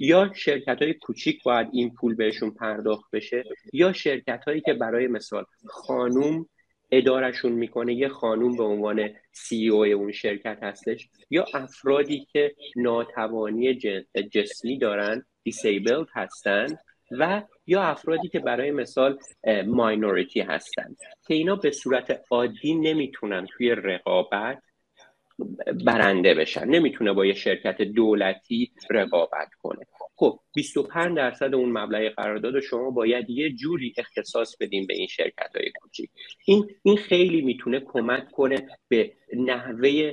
یا شرکت های کوچیک باید این پول بهشون پرداخت بشه یا شرکت هایی که برای مثال خانوم ادارشون می‌کنه یه خانوم به عنوان سی او اون شرکت هستش یا افرادی که ناتوانی جسمی دارن دیسیبلد هستن و یا افرادی که برای مثال ماینوریتی هستن که اینا به صورت عادی نمی‌تونن توی رقابت برنده بشن. نمی‌تونه با یه شرکت دولتی رقابت کنه. خب 25 درصد اون مبلغ قرارداد شما باید یه جوری اختصاص بدیم به این شرکت های کوچیک. این این خیلی می‌تونه کمک کنه به نحوه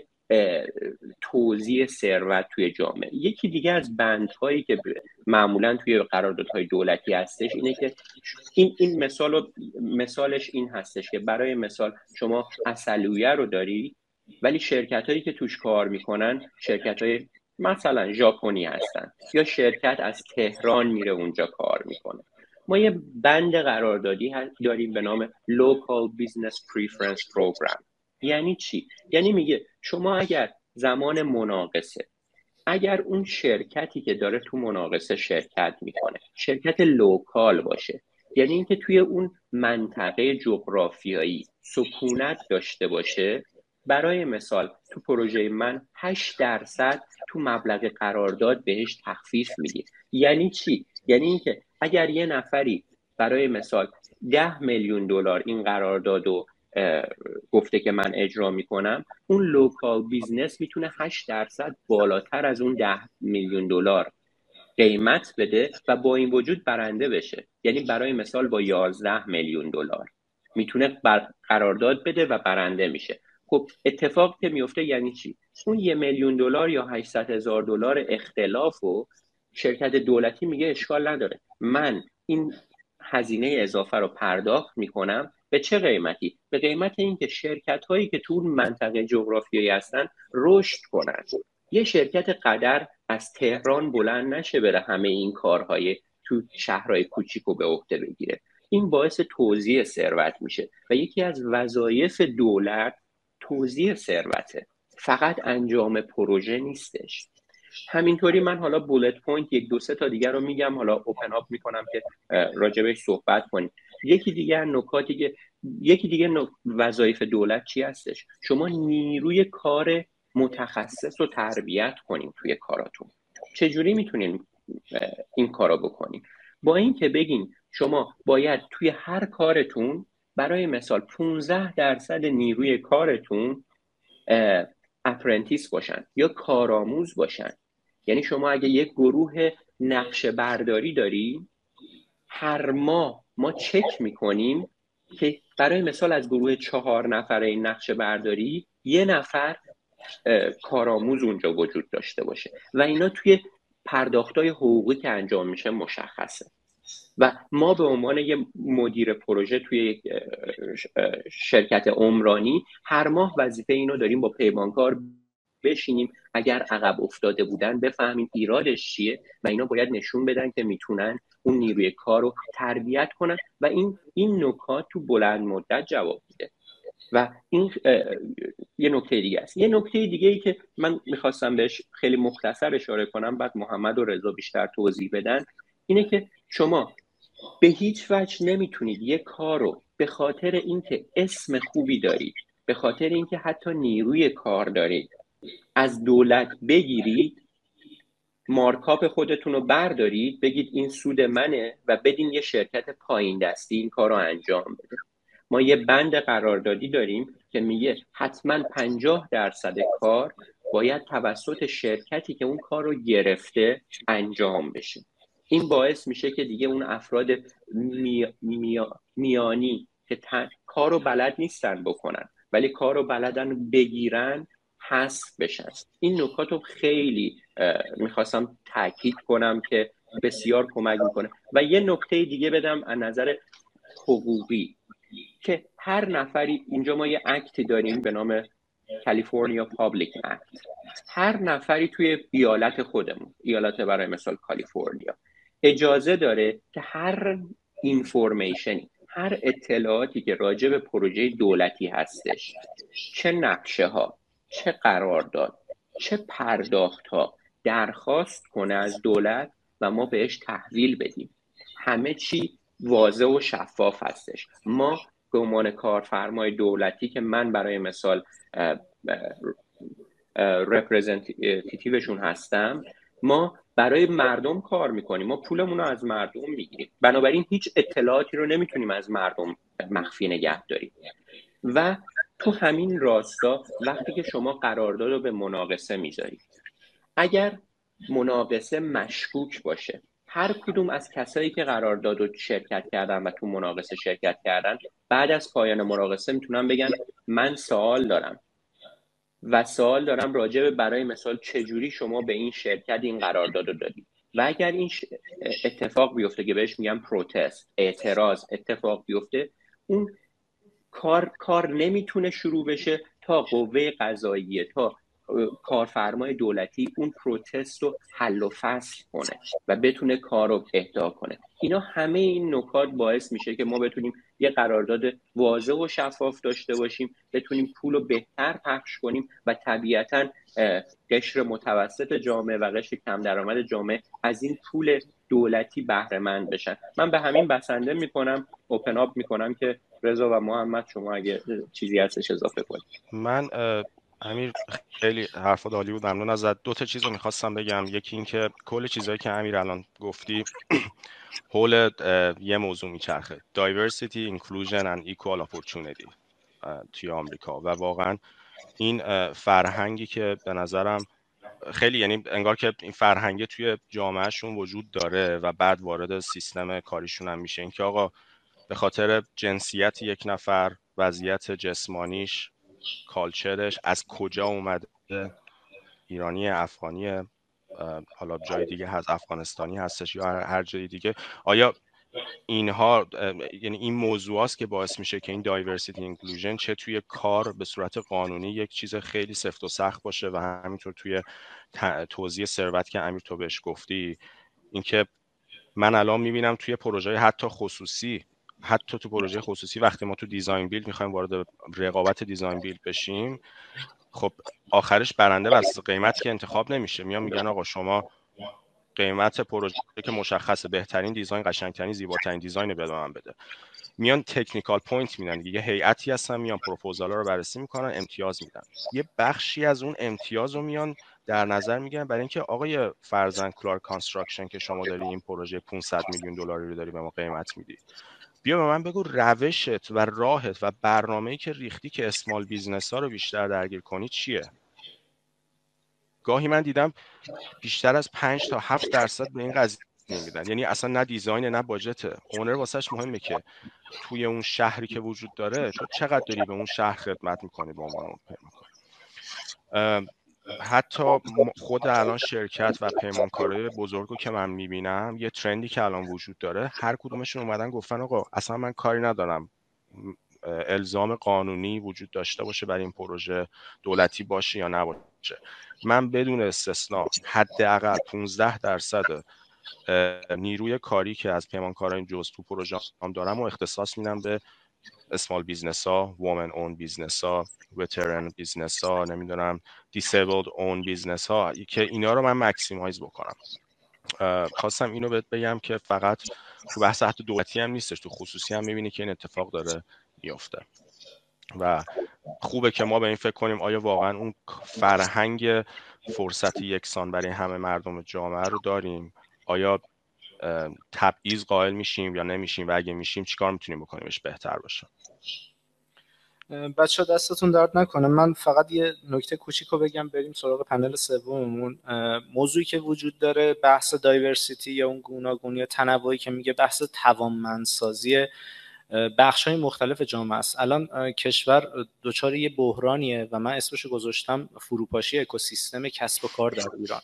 توزیع ثروت توی جامعه. یکی دیگه از بندهایی که معمولا توی قراردادهای دولتی هستش اینه که این این مثال مثالش این هستش که برای مثال شما اصلویه رو داری؟ ولی شرکت هایی که توش کار می‌کنن شرکت های مثلا ژاپنی هستن یا شرکت از تهران میره اونجا کار می‌کنه ما یه بند قراردادی داریم به نام Local Business Preference Program یعنی چی؟ یعنی میگه شما اگر زمان مناقصه اگر اون شرکتی که داره تو مناقصه شرکت می‌کنه شرکت لوکال باشه یعنی اینکه توی اون منطقه جغرافیایی سکونت داشته باشه برای مثال تو پروژه من 8 درصد تو مبلغ قرارداد بهش تخفیف میدیم یعنی چی؟ یعنی اینکه اگر یه نفری برای مثال 10 میلیون دلار این قرارداد رو گفته که من اجرا می‌کنم اون local business می‌تونه 8 درصد بالاتر از اون 10 میلیون دلار قیمت بده و با این وجود برنده بشه. یعنی برای مثال با 11 میلیون دلار می‌تونه قرارداد بده و برنده میشه. خب اتفاق که میفته یعنی چی؟ اون یه میلیون دلار یا 800 هزار دلار اختلاف و شرکت دولتی میگه اشکال نداره. من این هزینه اضافه رو پرداخت می‌کنم به چه قیمتی؟ به قیمت اینکه شرکت هایی که تو منطقه جغرافیایی هستن رشد کنن. یه شرکت قدر از تهران بلند نشه بره همه این کارهای تو شهرهای کوچیک رو به عهده بگیره. این باعث توزیع ثروت میشه و یکی از وظایف دولت توزیع ثروته. فقط انجام پروژه نیستش. همینطوری من حالا bullet point یک دو سه تا دیگر رو میگم. حالا open up می‌کنم که راجبش صحبت کنیم. یکی دیگر نکاتی که یکی دیگه وظایف دولت چی هستش؟ شما نیروی کار متخصص رو تربیت کنیم توی کاراتون. چجوری می‌تونین این کارا بکنیم با اینکه بگین شما باید توی هر کارتون برای مثال 15 درصد نیروی کارتون اپرنتیس باشن یا کارآموز باشن. یعنی شما اگه یک گروه نقش برداری داری هر ماه ما چک می‌کنیم که برای مثال از گروه چهار نفره این نقشه برداری یه نفر کارآموز اونجا وجود داشته باشه. و اینا توی پرداختای حقوقی که انجام میشه مشخصه. و ما به عنوان یه مدیر پروژه توی شرکت عمرانی هر ماه وظیفه اینو داریم با پیمانکار بشینیم. اگر عقب افتاده بودن بفهمیم ایرادش چیه و اینا باید نشون بدن که می‌تونن اون نیروی کار رو تربیت کنن. و این این نکات تو بلند مدت جواب میده. و این یه نکته دیگه است. یه نکته دیگه ای که من می‌خواستم بهش خیلی مختصر اشاره کنم بعد محمد و رضا بیشتر توضیح بدن. اینه که شما به هیچ وجه نمی‌تونید یه کار رو به خاطر اینکه اسم خوبی دارید به خاطر اینکه حتی نیروی کار دارید از دولت بگیرید مارکاپ خودتون رو بردارید بگید این سود منه و بدین یه شرکت پایین دستی این کار رو انجام بده. ما یه بند قراردادی داریم که میگه حتما 50 درصد کار باید توسط شرکتی که اون کار رو گرفته انجام بشه. این باعث میشه که دیگه اون افراد میانی که کار رو بلد نیستن بکنن ولی کار رو بلدن بگیرن حذف بشن. این نکات رو خیلی می‌خواستم تاکید کنم که بسیار کمک می‌کنه. و یه نکته دیگه بدم از نظر حقوقی که هر نفری اینجا ما یه اکتی داریم به نام کالیفرنیا پابلیک اکت هر نفری توی ایالت خودمون ایالت برای مثال کالیفرنیا اجازه داره که هر اینفورمیشنی هر اطلاعاتی که راجع به پروژه دولتی هستش چه نقشه ها چه قرارداد چه پرداخت ها درخواست کنه از دولت و ما بهش تحویل بدیم. همه چی واضح و شفاف هستش. ما به عنوان کارفرمای دولتی که من برای مثال رپرزنتیتیوشون هستم ما برای مردم کار می‌کنیم. ما پولمون رو از مردم می‌گیریم. بنابراین هیچ اطلاعاتی رو نمی‌تونیم از مردم مخفی نگه داریم. و تو همین راستا وقتی که شما قرارداد رو به مناقصه می‌ذارید اگر مناقصه مشکوک باشه هر کدوم از کسایی که قرارداد رو شرکت کردن و تو مناقصه شرکت کردن بعد از پایان مناقصه می‌تونن بگن من سوال دارم. و سوال دارم راجع به برای مثال چجوری شما به این شرکت این قرارداد رو دادید؟ و اگر این اتفاق بیفته که بهش میگن پروتست اعتراض اتفاق بیفته اون کار کار نمی‌تونه شروع بشه تا قوه قضاییه تا کارفرمای دولتی اون پروتست رو حل و فصل کنه و بتونه کار رو اهدا کنه. اینا همه این نکات باعث میشه که ما بتونیم یه قرارداد واضح و شفاف داشته باشیم بتونیم پول رو بهتر پخش کنیم و طبیعتا قشر متوسط جامعه و قشر کم درآمد جامعه از این پول دولتی بهره مند بشن. من به همین بسنده می‌کنم اوپن اپ می‌کنم که رضا و محمد شما اگه چیزی هستش اضافه کنید. من امیر خیلی حرفا عالی بود. ممنون ازت. دو تا چیز رو می‌خواستم بگم. یکی اینکه کل چیزهایی که امیر الان گفتی حول یه موضوع میچرخه. Diversity inclusion and equal opportunity توی آمریکا. و واقعا این فرهنگی که به نظرم خیلی یعنی انگار که این فرهنگه توی جامعهشون وجود داره و بعد وارد سیستم کاریشون هم میشه. اینکه آقا به خاطر جنسیت یک نفر وضعیت جسمانیش کالچرش از کجا اومده؟ ایرانی افغانی حالا جای دیگه هست افغانستانی هستش یا هر جای دیگه؟ آیا اینها یعنی این موضوع است که باعث میشه که این دایورسیتی اینکلوژن چه توی کار به صورت قانونی یک چیز خیلی سفت و سخت باشه و همینطور توی توضیح ثروت که امیر تو بهش گفتی؟ اینکه من الان می‌بینم توی پروژه حتی خصوصی حتی تو پروژه خصوصی وقتی ما تو دیزاین بیلد می‌خوایم وارد رقابت design build بشیم خب آخرش برنده based قیمت که انتخاب نمیشه. میان میگن آقا شما قیمت پروژه که مشخصه بهترین design قشنگترین زیباترین design به من بده. میان technical point میدن یه هیئتی هستن میان پروپوزال رو بررسی می‌کنن امتیاز میدن. یه بخشی از اون امتیاز رو میان در نظر می‌گیرن برای اینکه آقای فرزن Clark Construction که شما داری این پروژه 500 میلیون دلاری رو داری به ما قیمت میدی. بیا به من بگو روشت و راهت و برنامه‌ای که ریختی که small business ها رو بیشتر درگیر کنی چیه؟ گاهی من دیدم بیشتر از 5 تا 7 درصد به این قضیه نمیدن یعنی اصلا نه design نه budget owner واسه‌ش مهمه که توی اون شهری که وجود داره تو چقدر داری به اون شهر خدمت می‌کنی به عنوان حتی خود الان شرکت و پیمانکارای بزرگو که من می‌بینم یه trend ی که الان وجود داره هر کدومشون اومدن گفتن آقا اصلا من کاری ندارم. الزام قانونی وجود داشته باشه برای این پروژه دولتی باشه یا نباشه. من بدون استثنا حداقل 15 درصد نیروی کاری که از پیمانکارای جزء تو پروژه هم دارم و اختصاص میدم به small business ها woman-owned business ها veteran business ها نمی‌دونم disabled-owned business ها که اینا رو من maximize بکنم. خواستم اینو بهت بگم که فقط تو بحث حتی دولتی هم نیستش تو خصوصی هم می‌بینی که این اتفاق داره میفته و خوبه که ما به این فکر کنیم آیا واقعا اون فرهنگ فرصت یکسان برای همه مردم جامعه رو داریم؟ آیا تبعیض قائل میشیم یا نمیشیم و اگه میشیم چیکار می‌تونیم بکنیمش بهتر باشه؟ بچه دستتون درد نکنه. من فقط یه نکته کوچیک رو بگم بریم سراغ پنل سوممون. موضوعی که وجود داره بحث دایورسیتی یا اون گوناگونی یا تنوعی که میگه بحث توانمندسازی بخش های مختلف جامعه است. الان کشور دچار یه بحرانیه و من اسمش گذاشتم فروپاشی اکوسیستم کسب و کار در ایران.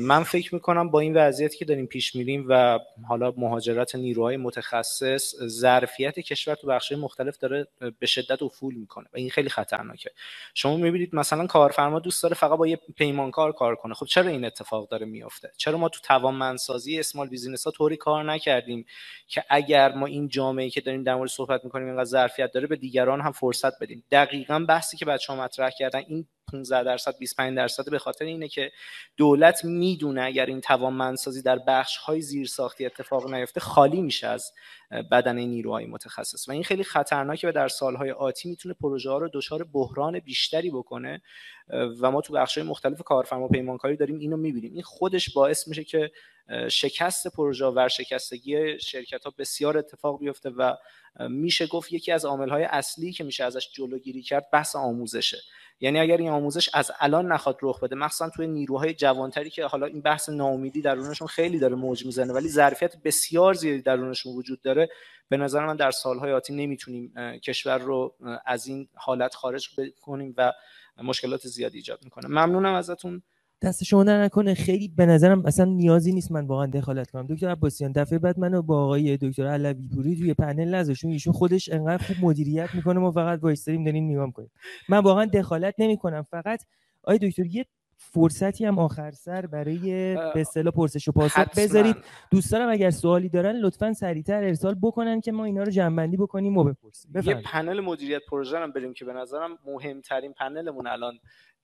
من فکر می‌کنم با این وضعیتی که داریم پیش میریم و حالا مهاجرت نیروهای متخصص ظرفیت کشور تو بخش مختلف داره به شدت افول می‌کنه و این خیلی خطرناکه. شما می‌بینید مثلا کارفرما دوست داره فقط با یه پیمانکار کار کنه. خب چرا این اتفاق داره میافته؟ چرا ما تو توانمندسازی اسمال بیزینس ها طوری کار نکردیم که اگر ما این جامعه که داریم در مورد صحبت می‌کنیم اینقدر ظرفیت داره به دیگران هم فرصت بدیم؟ دقیقا بحثی که بچه‌ها مطرح کردن این 15 درصد 25 درصد به خاطر اینه که دولت می‌دونه اگر این توانمندسازی در بخش های زیر ساختی اتفاق نیفته خالی میشه از بدن نیروهای متخصص. و این خیلی خطرناکه و در سالهای آتی می‌تونه پروژه ها رو دچار بحران بیشتری بکنه. و ما تو بخش های مختلف کارفرما پیمانکاری داریم اینو می‌بینیم. این خودش باعث میشه که شکست پروژه و ورشکستگی شرکت ها بسیار اتفاق بیفته و میشه گفت یکی از عامل های اصلی که میشه ازش جلوگیری کرد بحث آموزشه. یعنی اگر این آموزش از الان نخواد رخ بده مخصوصا توی نیروهای جوانتری که حالا این بحث ناامیدی درونشون خیلی داره موج می‌زنه ولی ظرفیت بسیار زیادی درونشون وجود داره به نظر من در سالهای آتی نمی‌تونیم کشور رو از این حالت خارج کنیم و مشکلات زیادی ایجاد می‌کنه. ممنونم ازتون. دست شما در نکنه. خیلی به نظرم اصلا نیازی نیست من واقعا دخالت کنم. دکتر عباسیان دفعه بعد منو با آقای دکتر علوی پوری توی پنل نذاشون ایشون خودش انقدر خوب مدیریت می‌کنه ما فقط وایستریم داریم نگاه کنیم من واقعا دخالت نمی‌کنم. فقط آقای دکتر یه فرصتی هم آخر سر برای به اصطلاح پرسش و پاسخ بذارید. دوستانم اگر سوالی دارن لطفا سریعتر ارسال بکنن که ما اینا رو جنبندی بکنیم و بپرسیم. یه پنل مدیریت پروژه هم بریم که به نظرم مهمترین پنلمون الان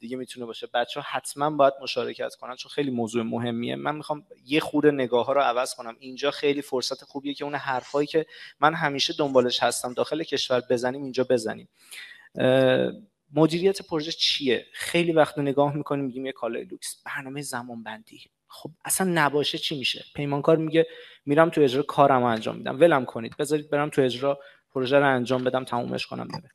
دیگه می‌تونه باشه. بچه ها حتما باید مشارکت کنن چون خیلی موضوع مهمیه. من می‌خوام یه خورده نگاه ها رو عوض کنم. اینجا خیلی فرصت خوبیه که اون حرفایی که من همیشه دنبالش هستم داخل کشور بزنیم اینجا بزنیم. مدیریت پروژه چیه؟ خیلی وقت نگاه می‌کنیم میگیم یه کالای لوکس. برنامه زمان بندی خب اصلا نباشه چی میشه؟ پیمانکار میگه میرم تو اجرا کارم انجام میدم. ولم کنید. بذارید برم تو اجرا پروژه رو انجام بدم تمومش کنم. بره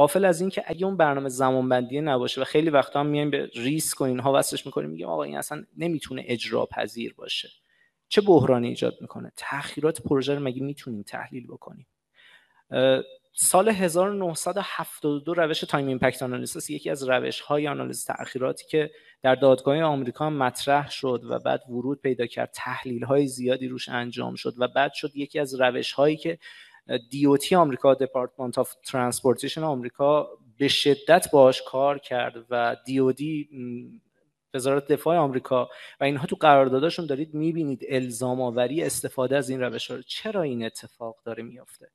غافل از اینکه اگه اون برنامه زمانبندی نباشه و خیلی وقتا هم میایم به ریسک و اینها وصلش می‌کنیم میگیم آقا این اصلا نمی‌تونه اجرا پذیر باشه. چه بحرانی ایجاد می‌کنه؟ تاخیرات پروژه رو مگه می‌تونیم تحلیل بکنیم؟ سال 1972 روش time impact analysis یکی از روش های آنالیز تاخیراتی که در دادگاه آمریکا مطرح شد و بعد ورود پیدا کرد تحلیل های زیادی روش انجام شد و بعد شد یکی از روش هایی که DOT آمریکا Department of Transportation آمریکا به شدت باش کار کرد و DOD وزارت دفاع آمریکا و اینها تو قرارداداشون دارید می‌بینید الزام آوری استفاده از این روش ها چرا این اتفاق داره میافته؟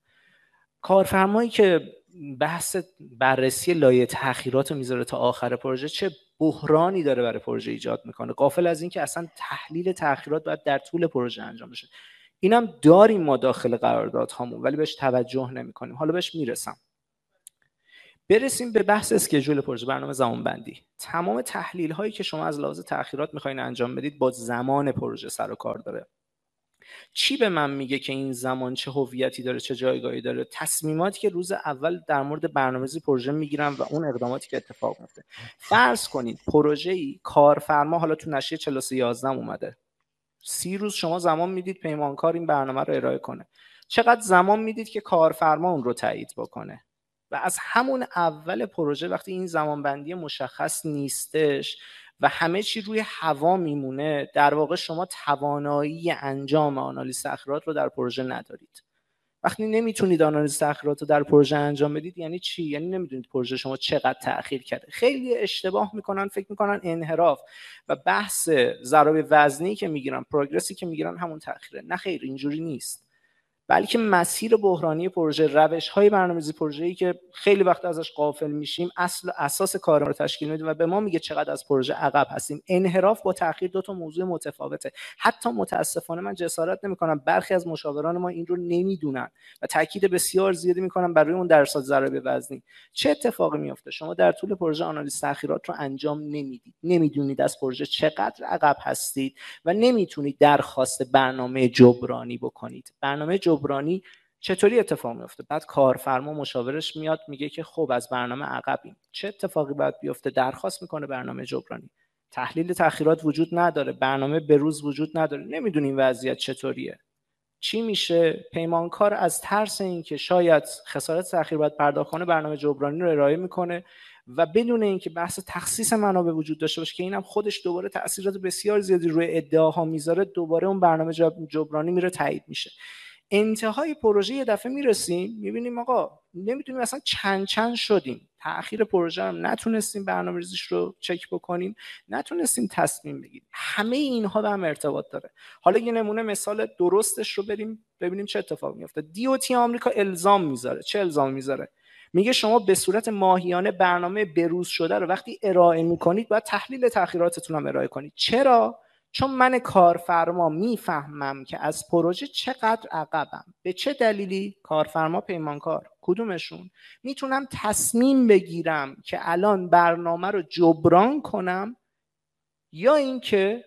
کارفرمایی که بحث بررسی لایه تاخیرات رو می‌ذاره تا آخر پروژه چه بحرانی داره برای پروژه ایجاد می‌کنه؟ قافل از اینکه اصلا تحلیل تاخیرات باید در طول پروژه انجام بشه. اینم داریم ما داخل قراردادهامون ولی بهش توجه نمی کنیم حالا بهش می‌رسم. برسیم به بحث اسکیجول پروژه برنامه زمان بندی تمام تحلیل هایی که شما از لحاظ تاخیرات می‌خواین انجام بدید با زمان پروژه سر و کار داره. چی به من میگه که این زمان چه هویتی داره چه جایگاهی داره؟ تصمیماتی که روز اول در مورد برنامه‌ریزی پروژه می‌گیرم و اون اقداماتی که اتفاق میفته فرض کنید پروژه ای کارفرما حالا تو نشریه 4311 اومده. سی روز شما زمان می‌دید پیمانکار این برنامه رو ارائه کنه. چقدر زمان می‌دید که کارفرما اون رو تایید بکنه؟ و از همون اول پروژه وقتی این زمانبندی مشخص نیستش و همه چی روی هوا میمونه در واقع شما توانایی انجام آنالیز تأخیرات رو در پروژه ندارید. وقتی نمی‌تونید آنالیز تأخیرات رو در پروژه انجام بدید یعنی چی؟ یعنی نمی‌دونید پروژه شما چقدر تأخیر کرده. خیلی اشتباه می‌کنن فکر می‌کنن انحراف و بحث ضرایب وزنی که می‌گیرن پروگرسی که می‌گیرن همون تأخیره. نه خیر اینجوری نیست. بلکه مسیر بحرانی پروژه روش های برنامه‌ریزی پروژه‌ای که خیلی وقت ازش قافل میشیم اصل اساس کار رو تشکیل میده و به ما میگه چقدر از پروژه عقب هستیم. انحراف با تاخیر دو تا موضوع متفاوته. حتی متاسفانه من جسارت نمی‌کنم برخی از مشاوران ما این رو نمی‌دونن و تاکید بسیار زیادی می‌کنم برای اون درصد ضرایب وزنی. چه اتفاقی میفته شما در طول پروژه آنالیز تاخیرات رو انجام نمی‌دید. نمی‌دونید از پروژه چقدر عقب هستید و نمی‌تونید درخواست برنامه جبرانی بکنید. برنامه جبرانی چطوری اتفاق میفته بعد کارفرما مشاورش میاد میگه که خب از برنامه عقبیم. چه اتفاقی باید بیفته؟ درخواست می‌کنه برنامه جبرانی. تحلیل تاخیرات وجود نداره. برنامه به روز وجود نداره. نمی‌دونیم وضعیت چطوریه. چی میشه؟ پیمانکار از ترس اینکه شاید خسارت تاخیر باید پرداخت کنه برنامه جبرانی رو ارائه می‌کنه و بدون اینکه بحث تخصیص منابع وجود داشته باشه که اینم خودش دوباره تاثیرات بسیار زیادی روی ادعاها می‌ذاره دوباره اون برنامه جبرانی میره تایید میشه. انتهای پروژه یه دفعه می‌رسیم می‌بینیم آقا نمی‌دونیم اصلا چند چند شدیم. تاخیر پروژه هم نتونستیم برنامه ریزیش رو چک بکنیم نتونستیم تصمیم بگیریم. همه اینها به هم ارتباط داره. حالا یه نمونه مثال درستش رو بریم ببینیم چه اتفاق میفته دیوتی آمریکا الزام می‌ذاره. چه الزام می‌ذاره؟ میگه شما به صورت ماهیانه برنامه بروز شده رو وقتی ارائه می‌کنید باید تحلیل تاخیراتتون هم ارائه کنید. چرا؟ چون من کارفرما می‌فهمم که از پروژه چقدر عقبم. به چه دلیلی؟ کارفرما پیمانکار. کدومشون؟ می‌تونم تصمیم بگیرم که الان برنامه رو جبران کنم یا اینکه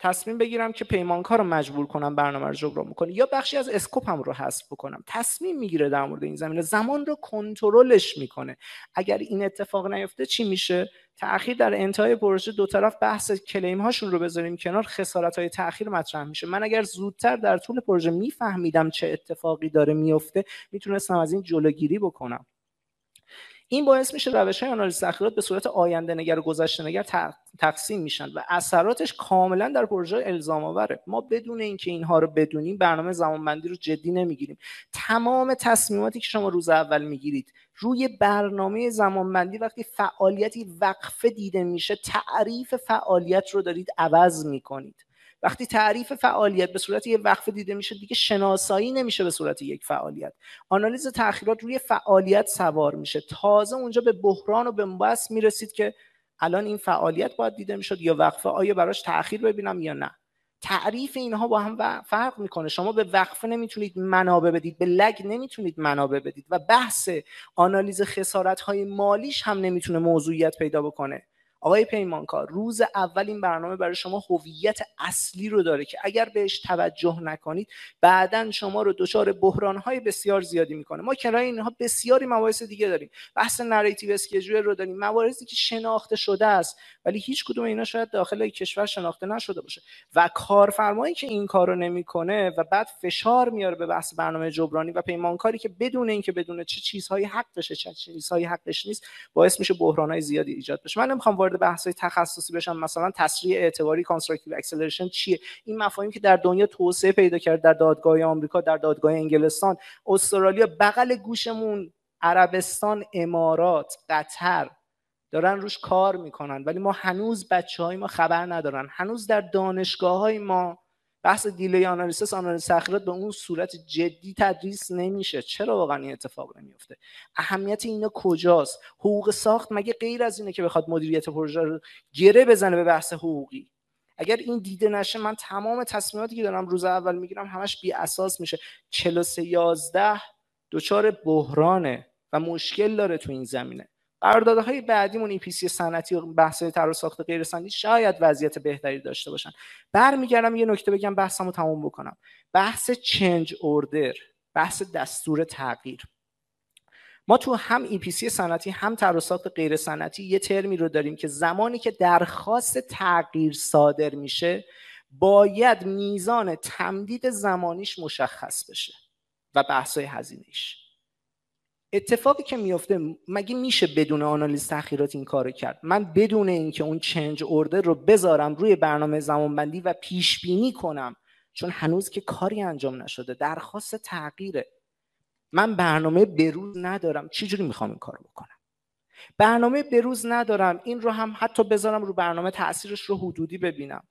تصمیم بگیرم که پیمانکار رو مجبور کنم برنامه رو جبران بکنه یا بخشی از اسکوپم رو حذف بکنم. تصمیم می‌گیره در مورد این زمینه. زمان رو کنترلش می‌کنه. اگر این اتفاق نیفته چی میشه؟ تاخیر در انتهای پروژه دو طرف بحث کلیم هاشون رو بذاریم کنار خسارت های تاخیر مطرح میشه. من اگر زودتر در طول پروژه میفهمیدم چه اتفاقی داره میفته می‌تونستم از این جلوگیری بکنم. این باعث میشه روش های آنالیز تاخیرات به صورت آینده نگر و گذشته نگر تقسیم میشن و اثراتش کاملا در پروژه الزام آوره. ما بدون اینکه اینها رو بدونیم برنامه زمانبندی رو جدی نمی‌گیریم. تمام تصمیماتی که شما روز اول می‌گیرید روی برنامه زمانبندی وقتی فعالیتی وقفه دیده میشه تعریف فعالیت رو دارید عوض می‌کنید. وقتی تعریف فعالیت به صورت یک وقفه دیده میشه دیگه شناسایی نمیشه به صورت یک فعالیت. آنالیز تاخیرات روی فعالیت سوار میشه. تازه اونجا به بحران و به بس می‌رسید که الان این فعالیت باید دیده می‌شد یا وقفه آیا براش تاخیر ببینم یا نه. تعریف اینها با هم فرق می‌کنه. شما به وقفه نمی‌تونید منابع بدید به lag نمی‌تونید منابع بدید و بحث آنالیز خسارت های مالیش هم نمی‌تونه موضوعیت پیدا بکنه. آقای پیمانکار روز اول این برنامه برای شما هویت اصلی رو داره که اگر بهش توجه نکنید بعدا شما رو دچار های بسیار زیادی می‌کنه. ما کنار اینها بسیاری مباحث دیگه داریم. بحث narrative schedule رو داریم. مواردی که شناخته شده است ولی هیچ کدوم اینا شاید داخل کشور شناخته نشده باشه. و کارفرمایی که این کارو نمی‌کنه و بعد فشار میاره به بحث برنامه جبرانی و پیمانکاری که بدون اینکه بدون چه چیزهایی حقشه چه چیزهایی حقش نیست باعث میشه بحرانهای زیادی ایجاد بشه. من نمی‌خوام وارد بحث های تخصصی بشم مثلا تسریع اعتباری constructive acceleration چیه؟ این مفاهیم که در دنیا توسعه پیدا کرد در دادگاه آمریکا در دادگاه انگلستان استرالیا بغل گوشمون عربستان امارات قطر دارن روش کار می‌کنن. ولی ما هنوز بچه های ما خبر ندارن. هنوز در دانشگاه های ما بحث دیلی آنالیسیس آنالیز تخریرات به اون صورت جدی تدریس نمیشه. چرا واقعا این اتفاق نمیفته؟ اهمیت اینا کجاست؟ حقوق ساخت مگه غیر از اینه که بخواد مدیریت پروژه رو گره بزنه به بحث حقوقی؟ اگر این دیده نشه من تمام تصمیماتی که دارم روز اول می‌گیرم همش بی اساس میشه. 43 11 دچار بحرانه و مشکل داره تو این زمینه. قراردادهای بعدیمون EPC صنعتی و بحث طرح و ساخت غیر صنعتی شاید وضعیت بهتری داشته باشن. برمیگردم یه نکته بگم بحثمو تموم بکنم. بحث change order بحث دستور تغییر. ما تو هم EPC صنعتی هم طرح و ساخت غیر صنعتی یه ترمی رو داریم که زمانی که درخواست تغییر صادر میشه باید میزان تمدید زمانیش مشخص بشه و بحثای هزینهش اتفاقی که میفته مگه میشه بدون آنالیز تاخیرات این کارو کرد؟ من بدون اینکه اون چنج اوردر رو بذارم روی برنامه زمانبندی و پیش بینی کنم چون هنوز که کاری انجام نشده درخواست تغییره. من برنامه بروز ندارم. چجوری می‌خوام این کار بکنم؟ برنامه بروز ندارم. این رو هم حتی بذارم رو برنامه تاثیرش رو حدودی ببینم.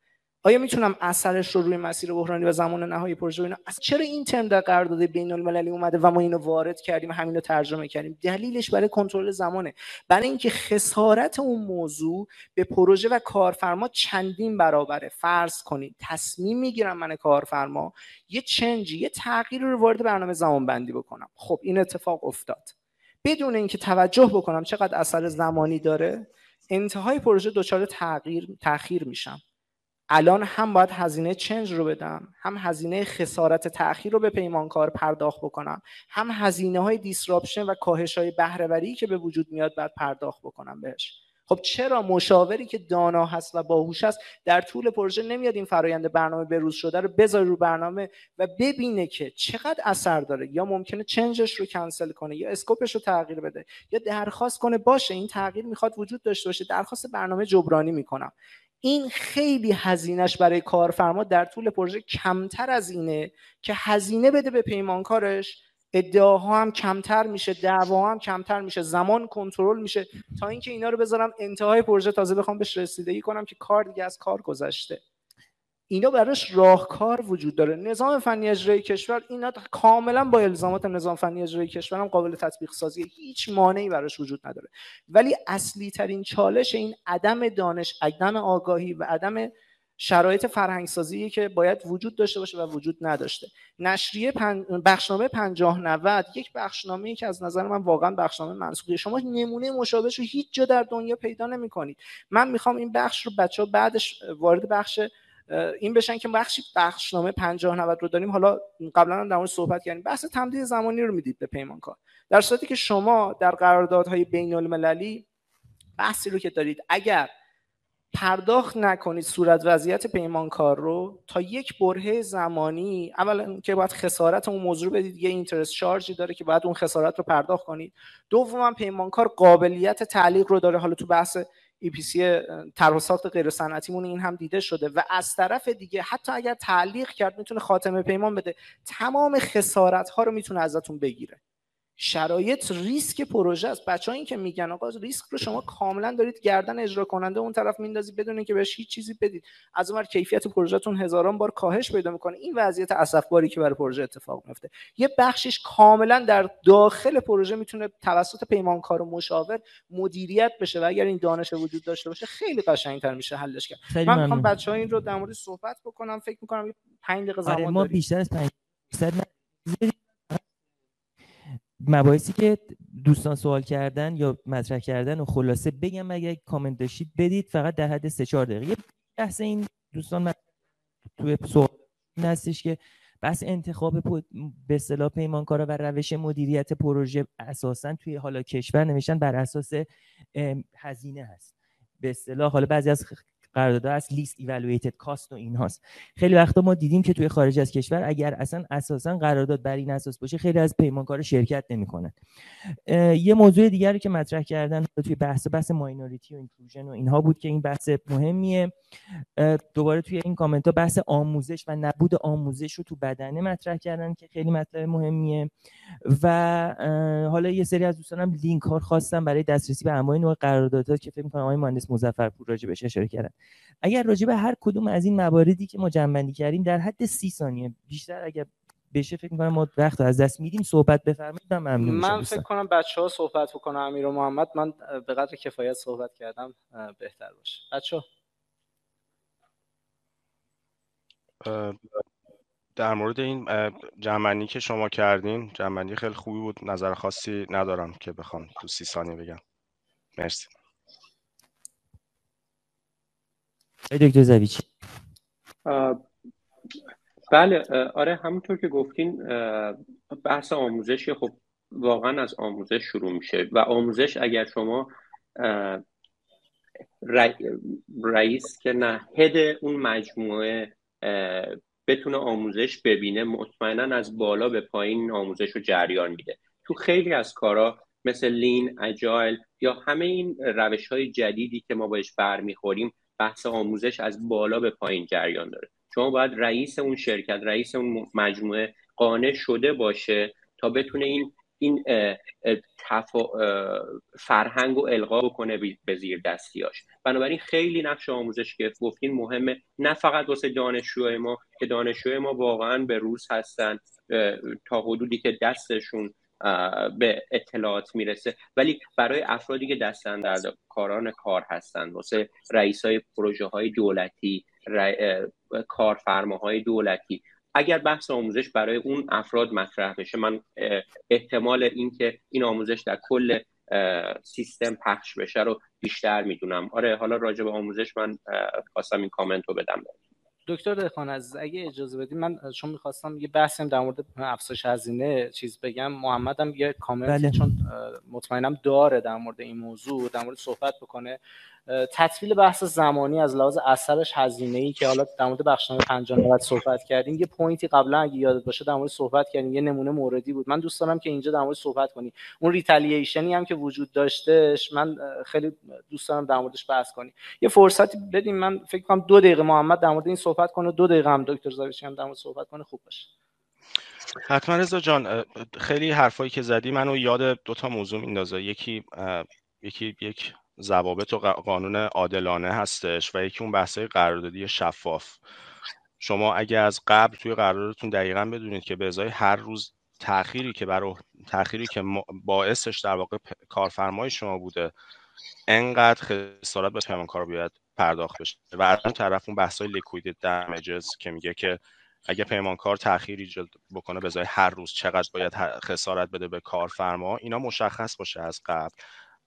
آیا می‌تونم اثرش رو روی مسیر بحرانی و زمان نهایی پروژه ببینم چرا این ترم در قرارداد بین المللی اومده و ما اینو وارد کردیم همین رو ترجمه کردیم؟ دلیلش برای کنترل زمانه. برای اینکه خسارت اون موضوع به پروژه و کارفرما چندین برابره. فرض کنید تصمیم می‌گیرم من کارفرما یه چنجی یه تغییر رو وارد برنامه زمان بندی بکنم. خب این اتفاق افتاد. بدون اینکه توجه بکنم چقدر اثر زمانی داره انتهای پروژه دچار تغییر تاخیر میشم. الان هم باید هزینه چنج رو بدم هم هزینه خسارت تاخیر رو به پیمانکار پرداخت بکنم هم هزینه های دیسراپشن و کاهش های بهرهوری که به وجود میاد بعد پرداخت بکنم بهش. خب چرا مشاوری که دانا هست و باهوش است در طول پروژه نمیاد این فرایند برنامه بروز شده رو بذاره رو برنامه و ببینه که چقدر اثر داره؟ یا ممکنه چنجش رو کنسل کنه یا اسکوپش رو تغییر بده یا درخواست کنه باشه این تغییر می‌خواد وجود داشته باشه درخواست برنامه جبرانی می‌کنم. این خیلی هزینهش برای کارفرما در طول پروژه کمتر از اینه که هزینه بده به پیمانکارش. ادعاها هم کمتر میشه دعوا هم کمتر میشه زمان کنترل میشه. تا اینکه اینا رو بذارم انتهای پروژه تازه بخوام بهش رسیدگی کنم که کار دیگه از کار گذشته. اینا براش راهکار وجود داره. نظام فنی اجرایی کشور اینا کاملا با الزامات نظام فنی اجرایی کشور هم قابل تطبیق سازی. هیچ مانعی براش وجود نداره. ولی اصلی ترین چالش این عدم دانش عدم آگاهی و عدم شرایط فرهنگسازی که باید وجود داشته باشه و وجود نداشته. نشریه پن... بخشنامه 50 90 یک بخشنامه ای که از نظر من واقعا بخشنامه منسوخی شما نمونه مشابهش رو هیچ جا در دنیا پیدا نمی کنید من می‌خوام این بخش رو بچه ها بعدش وارد بخش این بشن که بخشی بخشنامه 50 90 رو داریم. حالا قبلا هم در مورد صحبت کردیم. بحث تمدید زمانی رو می‌دید به پیمانکار. در صورتی که شما در قراردادهای بین المللی بحثی رو که دارید اگر پرداخت نکنید صورت وضعیت پیمانکار رو تا یک برهه زمانی اولا که باید خسارت اون موضوع بدید یه اینترست شارژی داره که باید اون خسارت رو پرداخت کنید. دوما پیمانکار قابلیت تعلیق رو داره. حالا تو بحث EPC طرح ساخت غیر صنعتیمون این هم دیده شده و از طرف دیگه حتی اگر تعلیق کرد می‌تونه خاتمه پیمان بده تمام خسارت ها رو می‌تونه ازتون بگیره. شرایط ریسک پروژه است. بچه این که میگن آقا ریسک رو شما کاملا دارید گردن اجرا کننده اون طرف میندازید بدون اینکه بهش هیچ چیزی بدید. از اون کیفیت پروژهتون هزاران بار کاهش پیدا می‌کنه. این وضعیت اسفباری که برای پروژه اتفاق میفته یه بخشش کاملا در داخل پروژه می‌تونه توسط پیمانکار و مشاور مدیریت بشه و اگر این دانش وجود داشته باشه خیلی قشنگتر میشه حلش کرد. من می‌خوام بچه‌ها این رو در مورد صحبت بکنم. فکر می‌کنم 5 دقیقه آره، زمان ما بیشتر از 5 مباحثی که دوستان سوال کردن یا مطرح کردن و خلاصه بگم اگر کامنت داشتید بدید فقط در حد 3 4 دقیقه. بحث این دوستان توی سوال هستش که بحث انتخاب به اصطلاح پیمانکارا و روش مدیریت پروژه اساسا توی حالا کشور نوشتن بر اساس هزینه هست. به اصطلاح حالا بعضی از قرارداد از لیست evaluated cost و اینهاست. خیلی وقتا ما دیدیم که توی خارج از کشور اگر اصلا اساسا قرارداد بر این اساس باشه خیلی از پیمانکار شرکت نمی‌کنن. یه موضوع دیگری که مطرح کردن توی بحث بحث minority و inclusion و اینها بود که این بحث مهمیه. دوباره توی این کامنت ها بحث آموزش و نبود آموزش رو تو بدنه مطرح کردن که خیلی مطلب مهمیه. و حالا یه سری از دوستانم لینک ها خواستم برای دسترسی به انواع نوع قراردادات که فکر می‌کنم آقای مهندس مظفرپور راجع بهش اشاره کردن. اگر راجع به هر کدوم از این مواردی که ما جنبندی کردیم در حد سی ثانیه بیشتر اگر بشه فکر می‌کنم ما وقت از دست میدیم. صحبت بفرمایید. من ممنون من فکر کنم بچه ها صحبت بکنم امیر و محمد من به قدر کفایت صحبت کردم بهتر باشه. بچه ها در مورد این جمعنی که شما کردین جمعنی خیلی خوبی بود. نظر خاصی ندارم که بخوام تو سی ثانیه بگم. مرسی. دکتر زویچی بله آره همونطور که گفتین بحث آموزش خب واقعا از آموزش شروع میشه و آموزش اگر شما رئیس که نه هد اون مجموعه بتونه آموزش ببینه مطمئنا از بالا به پایین آموزش رو جریان میده. تو خیلی از کارا مثل لین اجایل یا همه این روش های جدیدی که ما باش برمیخوریم بحث آموزش از بالا به پایین جریان داره. شما باید رئیس اون شرکت رئیس اون مجموعه قانع شده باشه تا بتونه این این تفا... فرهنگ و القا بکنه به زیر دستیاش. بنابراین خیلی نقش آموزش که گفتین مهمه. نه فقط واسه دانشجوهای ما که دانشجوهای ما واقعا به روز هستن تا حدودی که دستشون به اطلاعات می‌رسه. ولی برای افرادی که دستن در کاران کار هستن واسه رئیس های پروژه های دولتی کارفرماهای دولتی اگر بحث آموزش برای اون افراد مطرح بشه من احتمال اینکه این آموزش در کل سیستم پخش بشه رو بیشتر می‌دونم. آره حالا راجع به آموزش من خواستم این کامنت رو بدم. دکتر دهخان از اگه اجازه بدید من چون می‌خواستم یه بحثی در مورد افزایش هزینه چیز بگم محمد هم یه کامنت بله. چون مطمئنم داره در مورد این موضوع در مورد صحبت بکنه تطویل بحث زمانی از لحاظ اثرش هزینه ای که حالا در مورد بخشنامه 50 صحبت کردیم یه پوینتی قبلا اگه یادت باشه در مورد صحبت کردیم یه نمونه موردی بود. من دوست دارم که اینجا در مورد صحبت کنی. اون ریتالییشنی هم که وجود داشتهش من خیلی دوست دارم در موردش بحث کنی. یه فرصتی بدیم من فکر کنم دو دقیقه محمد در مورد این صحبت کنه دو دقیقه هم دکتر زاویچی هم در مورد صحبت کنه خوب باشه. حتما رضا جان خیلی حرفایی که زدی منو یاد دو تا موضوع میندازه. یکی یکی یک ضوابط و قانون عادلانه هستش و یکی اون بحثای قراردادی شفاف. شما اگه از قبل توی قراردادتون دقیقا بدونید که به ازای هر روز تأخیری که برای تأخیری که باعثش در واقع کارفرمای شما بوده انقدر خسارت به پیمانکار بیاد پرداخت بشه. و از اون طرف اون بحثای liquidated damages که میگه که اگه پیمانکار تأخیر ایجاد بکنه به ازای هر روز چقدر باید خسارت بده به کارفرما اینا مشخص باشه از قبل.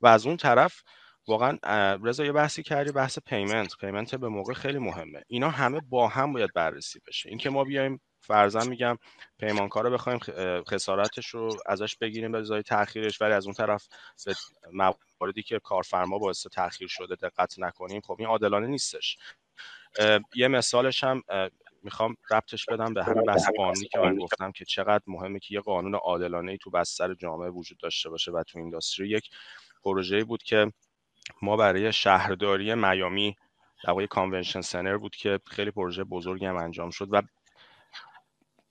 و از اون طرف واقعا رضا یه بحثی کردی بحث payment. payment به موقع خیلی مهمه. اینا همه با هم باید بررسی بشه. اینکه ما بیایم فرضاً میگم پیمانکار بخوایم خسارتش رو ازش بگیریم به ازای تاخیرش ولی از اون طرف به مواردی که کارفرما باعث تاخیر شده دقت نکنیم خب این عادلانه نیستش. یه مثالش هم می‌خوام ربطش بدم به همین بحث قانونی که من گفتم که چقدر مهمه که یه قانون عادلانه ای تو بستر جامعه وجود داشته باشه و تو اینداستری. یک پروژه‌ای بود که ما برای شهرداری میامی در واقع کانونشن سنر بود که خیلی پروژه بزرگی هم انجام شد و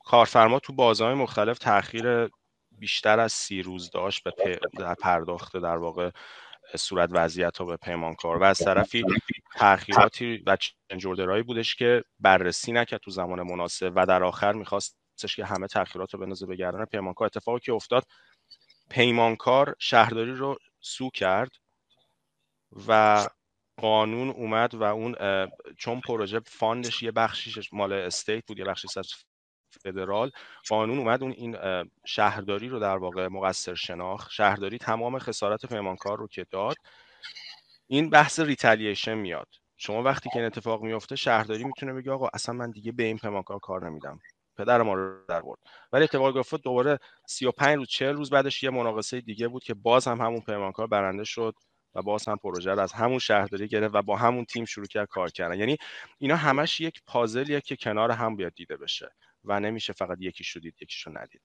کارفرما تو بازهای مختلف تاخیر بیشتر از سی روز داشت به در پرداخت در واقع صورت وضعیت ها به پیمانکار و از طرفی تاخیراتی و چنجوردرهایی بودش که بررسی نکرد تو زمان مناسب و در آخر میخواستش که همه تاخیرات رو بندازه به گردن پیمانکار. اتفاقی که افتاد پیمانکار شهرداری رو سو کرد و قانون اومد و اون چون پروژه fund ش یه بخشیش مال state بود یه بخشیش از فدرال قانون اومد اون این شهرداری رو در واقع مقصر شناخت. شهرداری تمام خسارت پیمانکار رو که داد این بحث retaliation میاد. شما وقتی که این اتفاق میفته شهرداری می‌تونه بگه آقا اصلا من دیگه به این پیمانکار کار نمیدم. پدر ما رو در برد. ولی اتفاق افتاد دوباره 35 روز 40 روز بعدش یه مناقصه دیگه بود که باز هم همون پیمانکار برنده شد. و باز هم پروژه رو از همون شهرداری گرفت و با همون تیم شروع کرد کار کردن. یعنی اینا همش یک پازلیه که کنار هم بیاد دیده بشه و نمیشه فقط یکی شدید یکیشو ندید.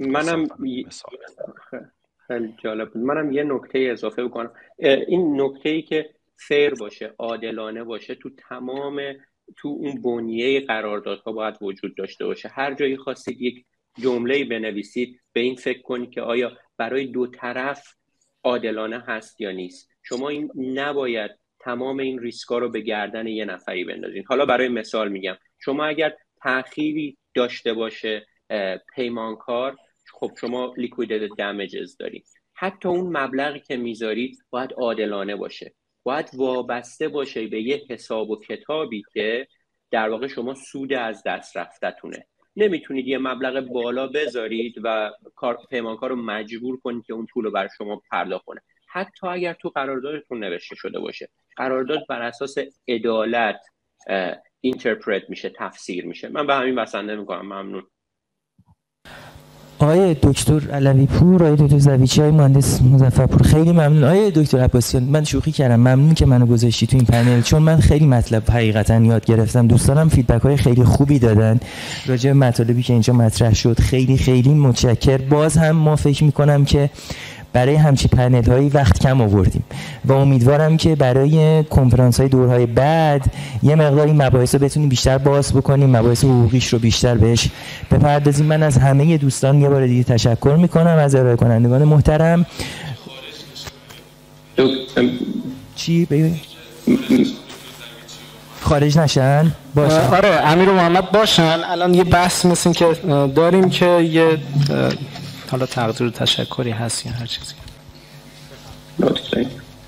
منم خیلی جالب بود. منم یه نکته اضافه بکنم. این نکته ای که فیر باشه عادلانه باشه تو تمام تو اون بنیه قراردادها باید وجود داشته باشه. هر جایی خواستید یک جمله بنویسید به این فکر کنید که آیا برای دو طرف عادلانه هست یا نیست. شما این نباید تمام این ریسکا رو به گردن یه نفری بندازین. حالا برای مثال میگم شما اگر تأخیری داشته باشه پیمانکار خب شما لیکویدد دمیجز دارید حتی اون مبلغی که می‌ذارید باید عادلانه باشه. باید وابسته باشه به یه حساب و کتابی که در واقع شما سود از دست رفتتونه. نمی‌تونید یه مبلغ بالا بذارید و پیمانکار رو مجبور کنید که اون پول رو بر شما پرداخت کنه. حتی اگر تو قراردادتون نوشته شده باشه. قرارداد بر اساس عدالت interpret میشه تفسیر میشه. من به همین بسنده می‌کنم. ممنون. آقای دکتر علوی پور آقای دکتر زویچی های مهندس مظفرپور. خیلی ممنون. آقای دکتر عباسیان من شوخی کردم. ممنون که منو گذاشتی تو این پنل. چون من خیلی مطلب حقیقتا یاد گرفتم. دوستانم feedback های خیلی خوبی دادن. راجع مطالبی که اینجا مطرح شد خیلی خیلی متشکر باز هم ما فکر می‌کنم که برای همچی پنل هایی وقت کم آوردیم و امیدوارم که برای کنفرانس های دورهای بعد یه مقدار این مباحث رو بتونیم بیشتر باز بکنیم مباحث حقوقیش رو بیشتر بهش بپردازیم. من از همه دوستان یه بار دیگه تشکر می‌کنم. از ارائه کنندگان محترم. چی؟ بگید خارج نشن؟ باشن. آره امیر و محمد باشن. الان یه بحث مثل که داریم که یه حالا تقدیر تشکری هست یا هر چیزی؟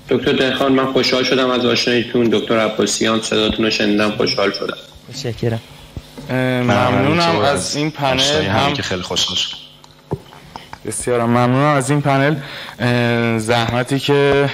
دکتر دهخان من خوشحال شدم از آشناییتون. دکتر عباسیان صداتون رو شنیدم خوشحال شدم. متشکرم. ممنونم از این پنل. هم که خیلی خوشحال شدم بسیار ممنونم. از این پنل زحمتی که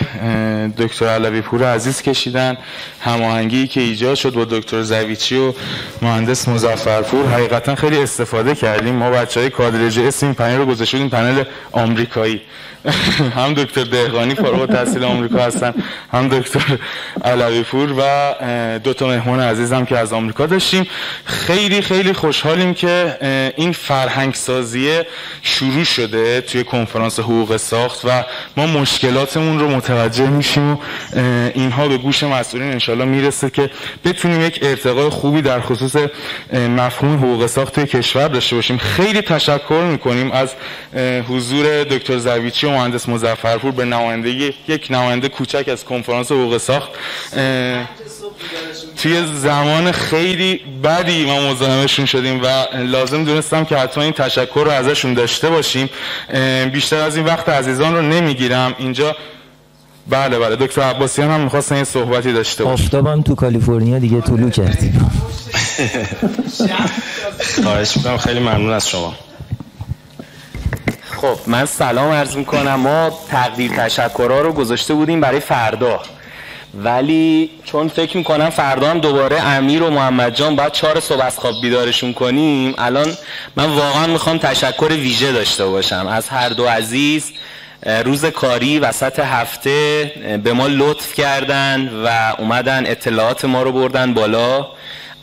دکتر علوی پور عزیز کشیدن هماهنگی که ایجاد شد با دکتر زویچی و مهندس مزفرپور حقیقتا خیلی استفاده کردیم. ما بچه های کادر اس این پنل رو گذاشتیم پنل آمریکایی. هم دکتر دهقانی فارغ التحصیل آمریکا هستن هم دکتر علوی پور و دو تا مهمان عزیزم که از آمریکا داشتیم. خیلی خیلی خوشحالیم که این فرهنگ سازیه شروع شده توی کنفرانس حقوق ساخت و ما مشکلاتمون رو متوجه میشیم و اینها به گوش مسئولین انشالله می‌رسه که بتونیم یک ارتقای خوبی در خصوص مفهوم حقوق ساخت توی کشور داشته باشیم. خیلی تشکر می‌کنیم از حضور دکتر زویچی مهندس مزفرپور به نمایندگی یک نماینده کوچک از کنفرانس حقوق ساخت. توی زمان خیلی بدی ما مزاحمشون شدیم و لازم دونستم که حتما این تشکر رو ازشون داشته باشیم. بیشتر از این وقت عزیزان رو نمی‌گیرم. اینجا بله بله. دکتر عباسیان هم می‌خواستن یه صحبتی داشته باشه آفتابم تو کالیفرنیا دیگه طلوع کرد خواهش می‌کنم. خیلی ممنون از شما. خب من سلام عرض می‌کنم. ما تقدیر تشکرها رو گذاشته بودیم برای فردا. ولی چون فکر می‌کنم فردا هم دوباره امیر و محمد جان باید چهار صبح از خواب بیدارشون کنیم الان من واقعا می‌خوام تشکر ویژه داشته باشم. از هر دو عزیز روز کاری وسط هفته به ما لطف کردن و اومدن اطلاعات ما رو بردن بالا.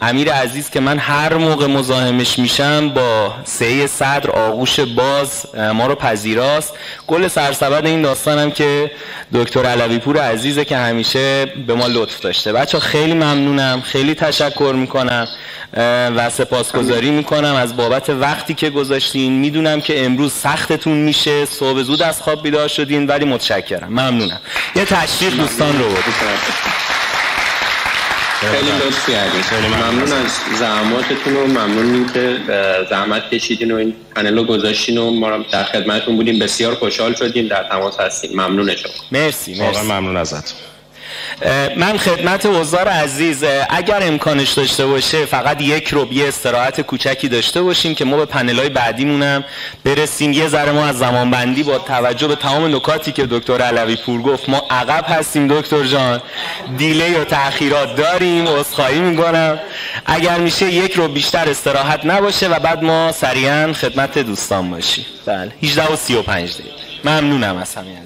امیر عزیز که من هر موقع مزاحمش میشم با سه صدر آغوش باز ما رو پذیراست. گل سرسبد این داستانم که دکتر علوی پور عزیزه که همیشه به ما لطف داشته. بچه خیلی ممنونم خیلی تشکر می‌کنم و سپاسگزاری می‌کنم از بابت وقتی که گذاشتین. می‌دونم که امروز سختتون میشه صبح زود از خواب بیدار شدین ولی متشکرم. ممنونم. یه تشریف دوستان رو بود خیلی لطف کردید خیلی ممنون. از زحماتتون و ممنون که زحمت کشیدین و این پنل رو گذاشتین و ما در خدمتتون بودیم. بسیار خوشحال شدیم در تماس هستیم. ممنون شما. مرسی مرسی. ممنون ازت من خدمت وزار عزیز اگر امکانش داشته باشه فقط یک رو یه استراحت کوچکی داشته باشیم که ما به پنل های بعدیمونم برسیم. یه ذره ما از زمان بندی با توجه به تمام نکاتی که دکتر علوی پور گفت ما عقب هستیم دکتر جان. دیلی و تأخیرات داریم عذرخواهی می‌کنم. اگر میشه یک رو بیشتر استراحت نباشه و بعد ما سریعا خدمت دوستان باشیم. بله 18 و 35 دقیقه. ممنونم از همین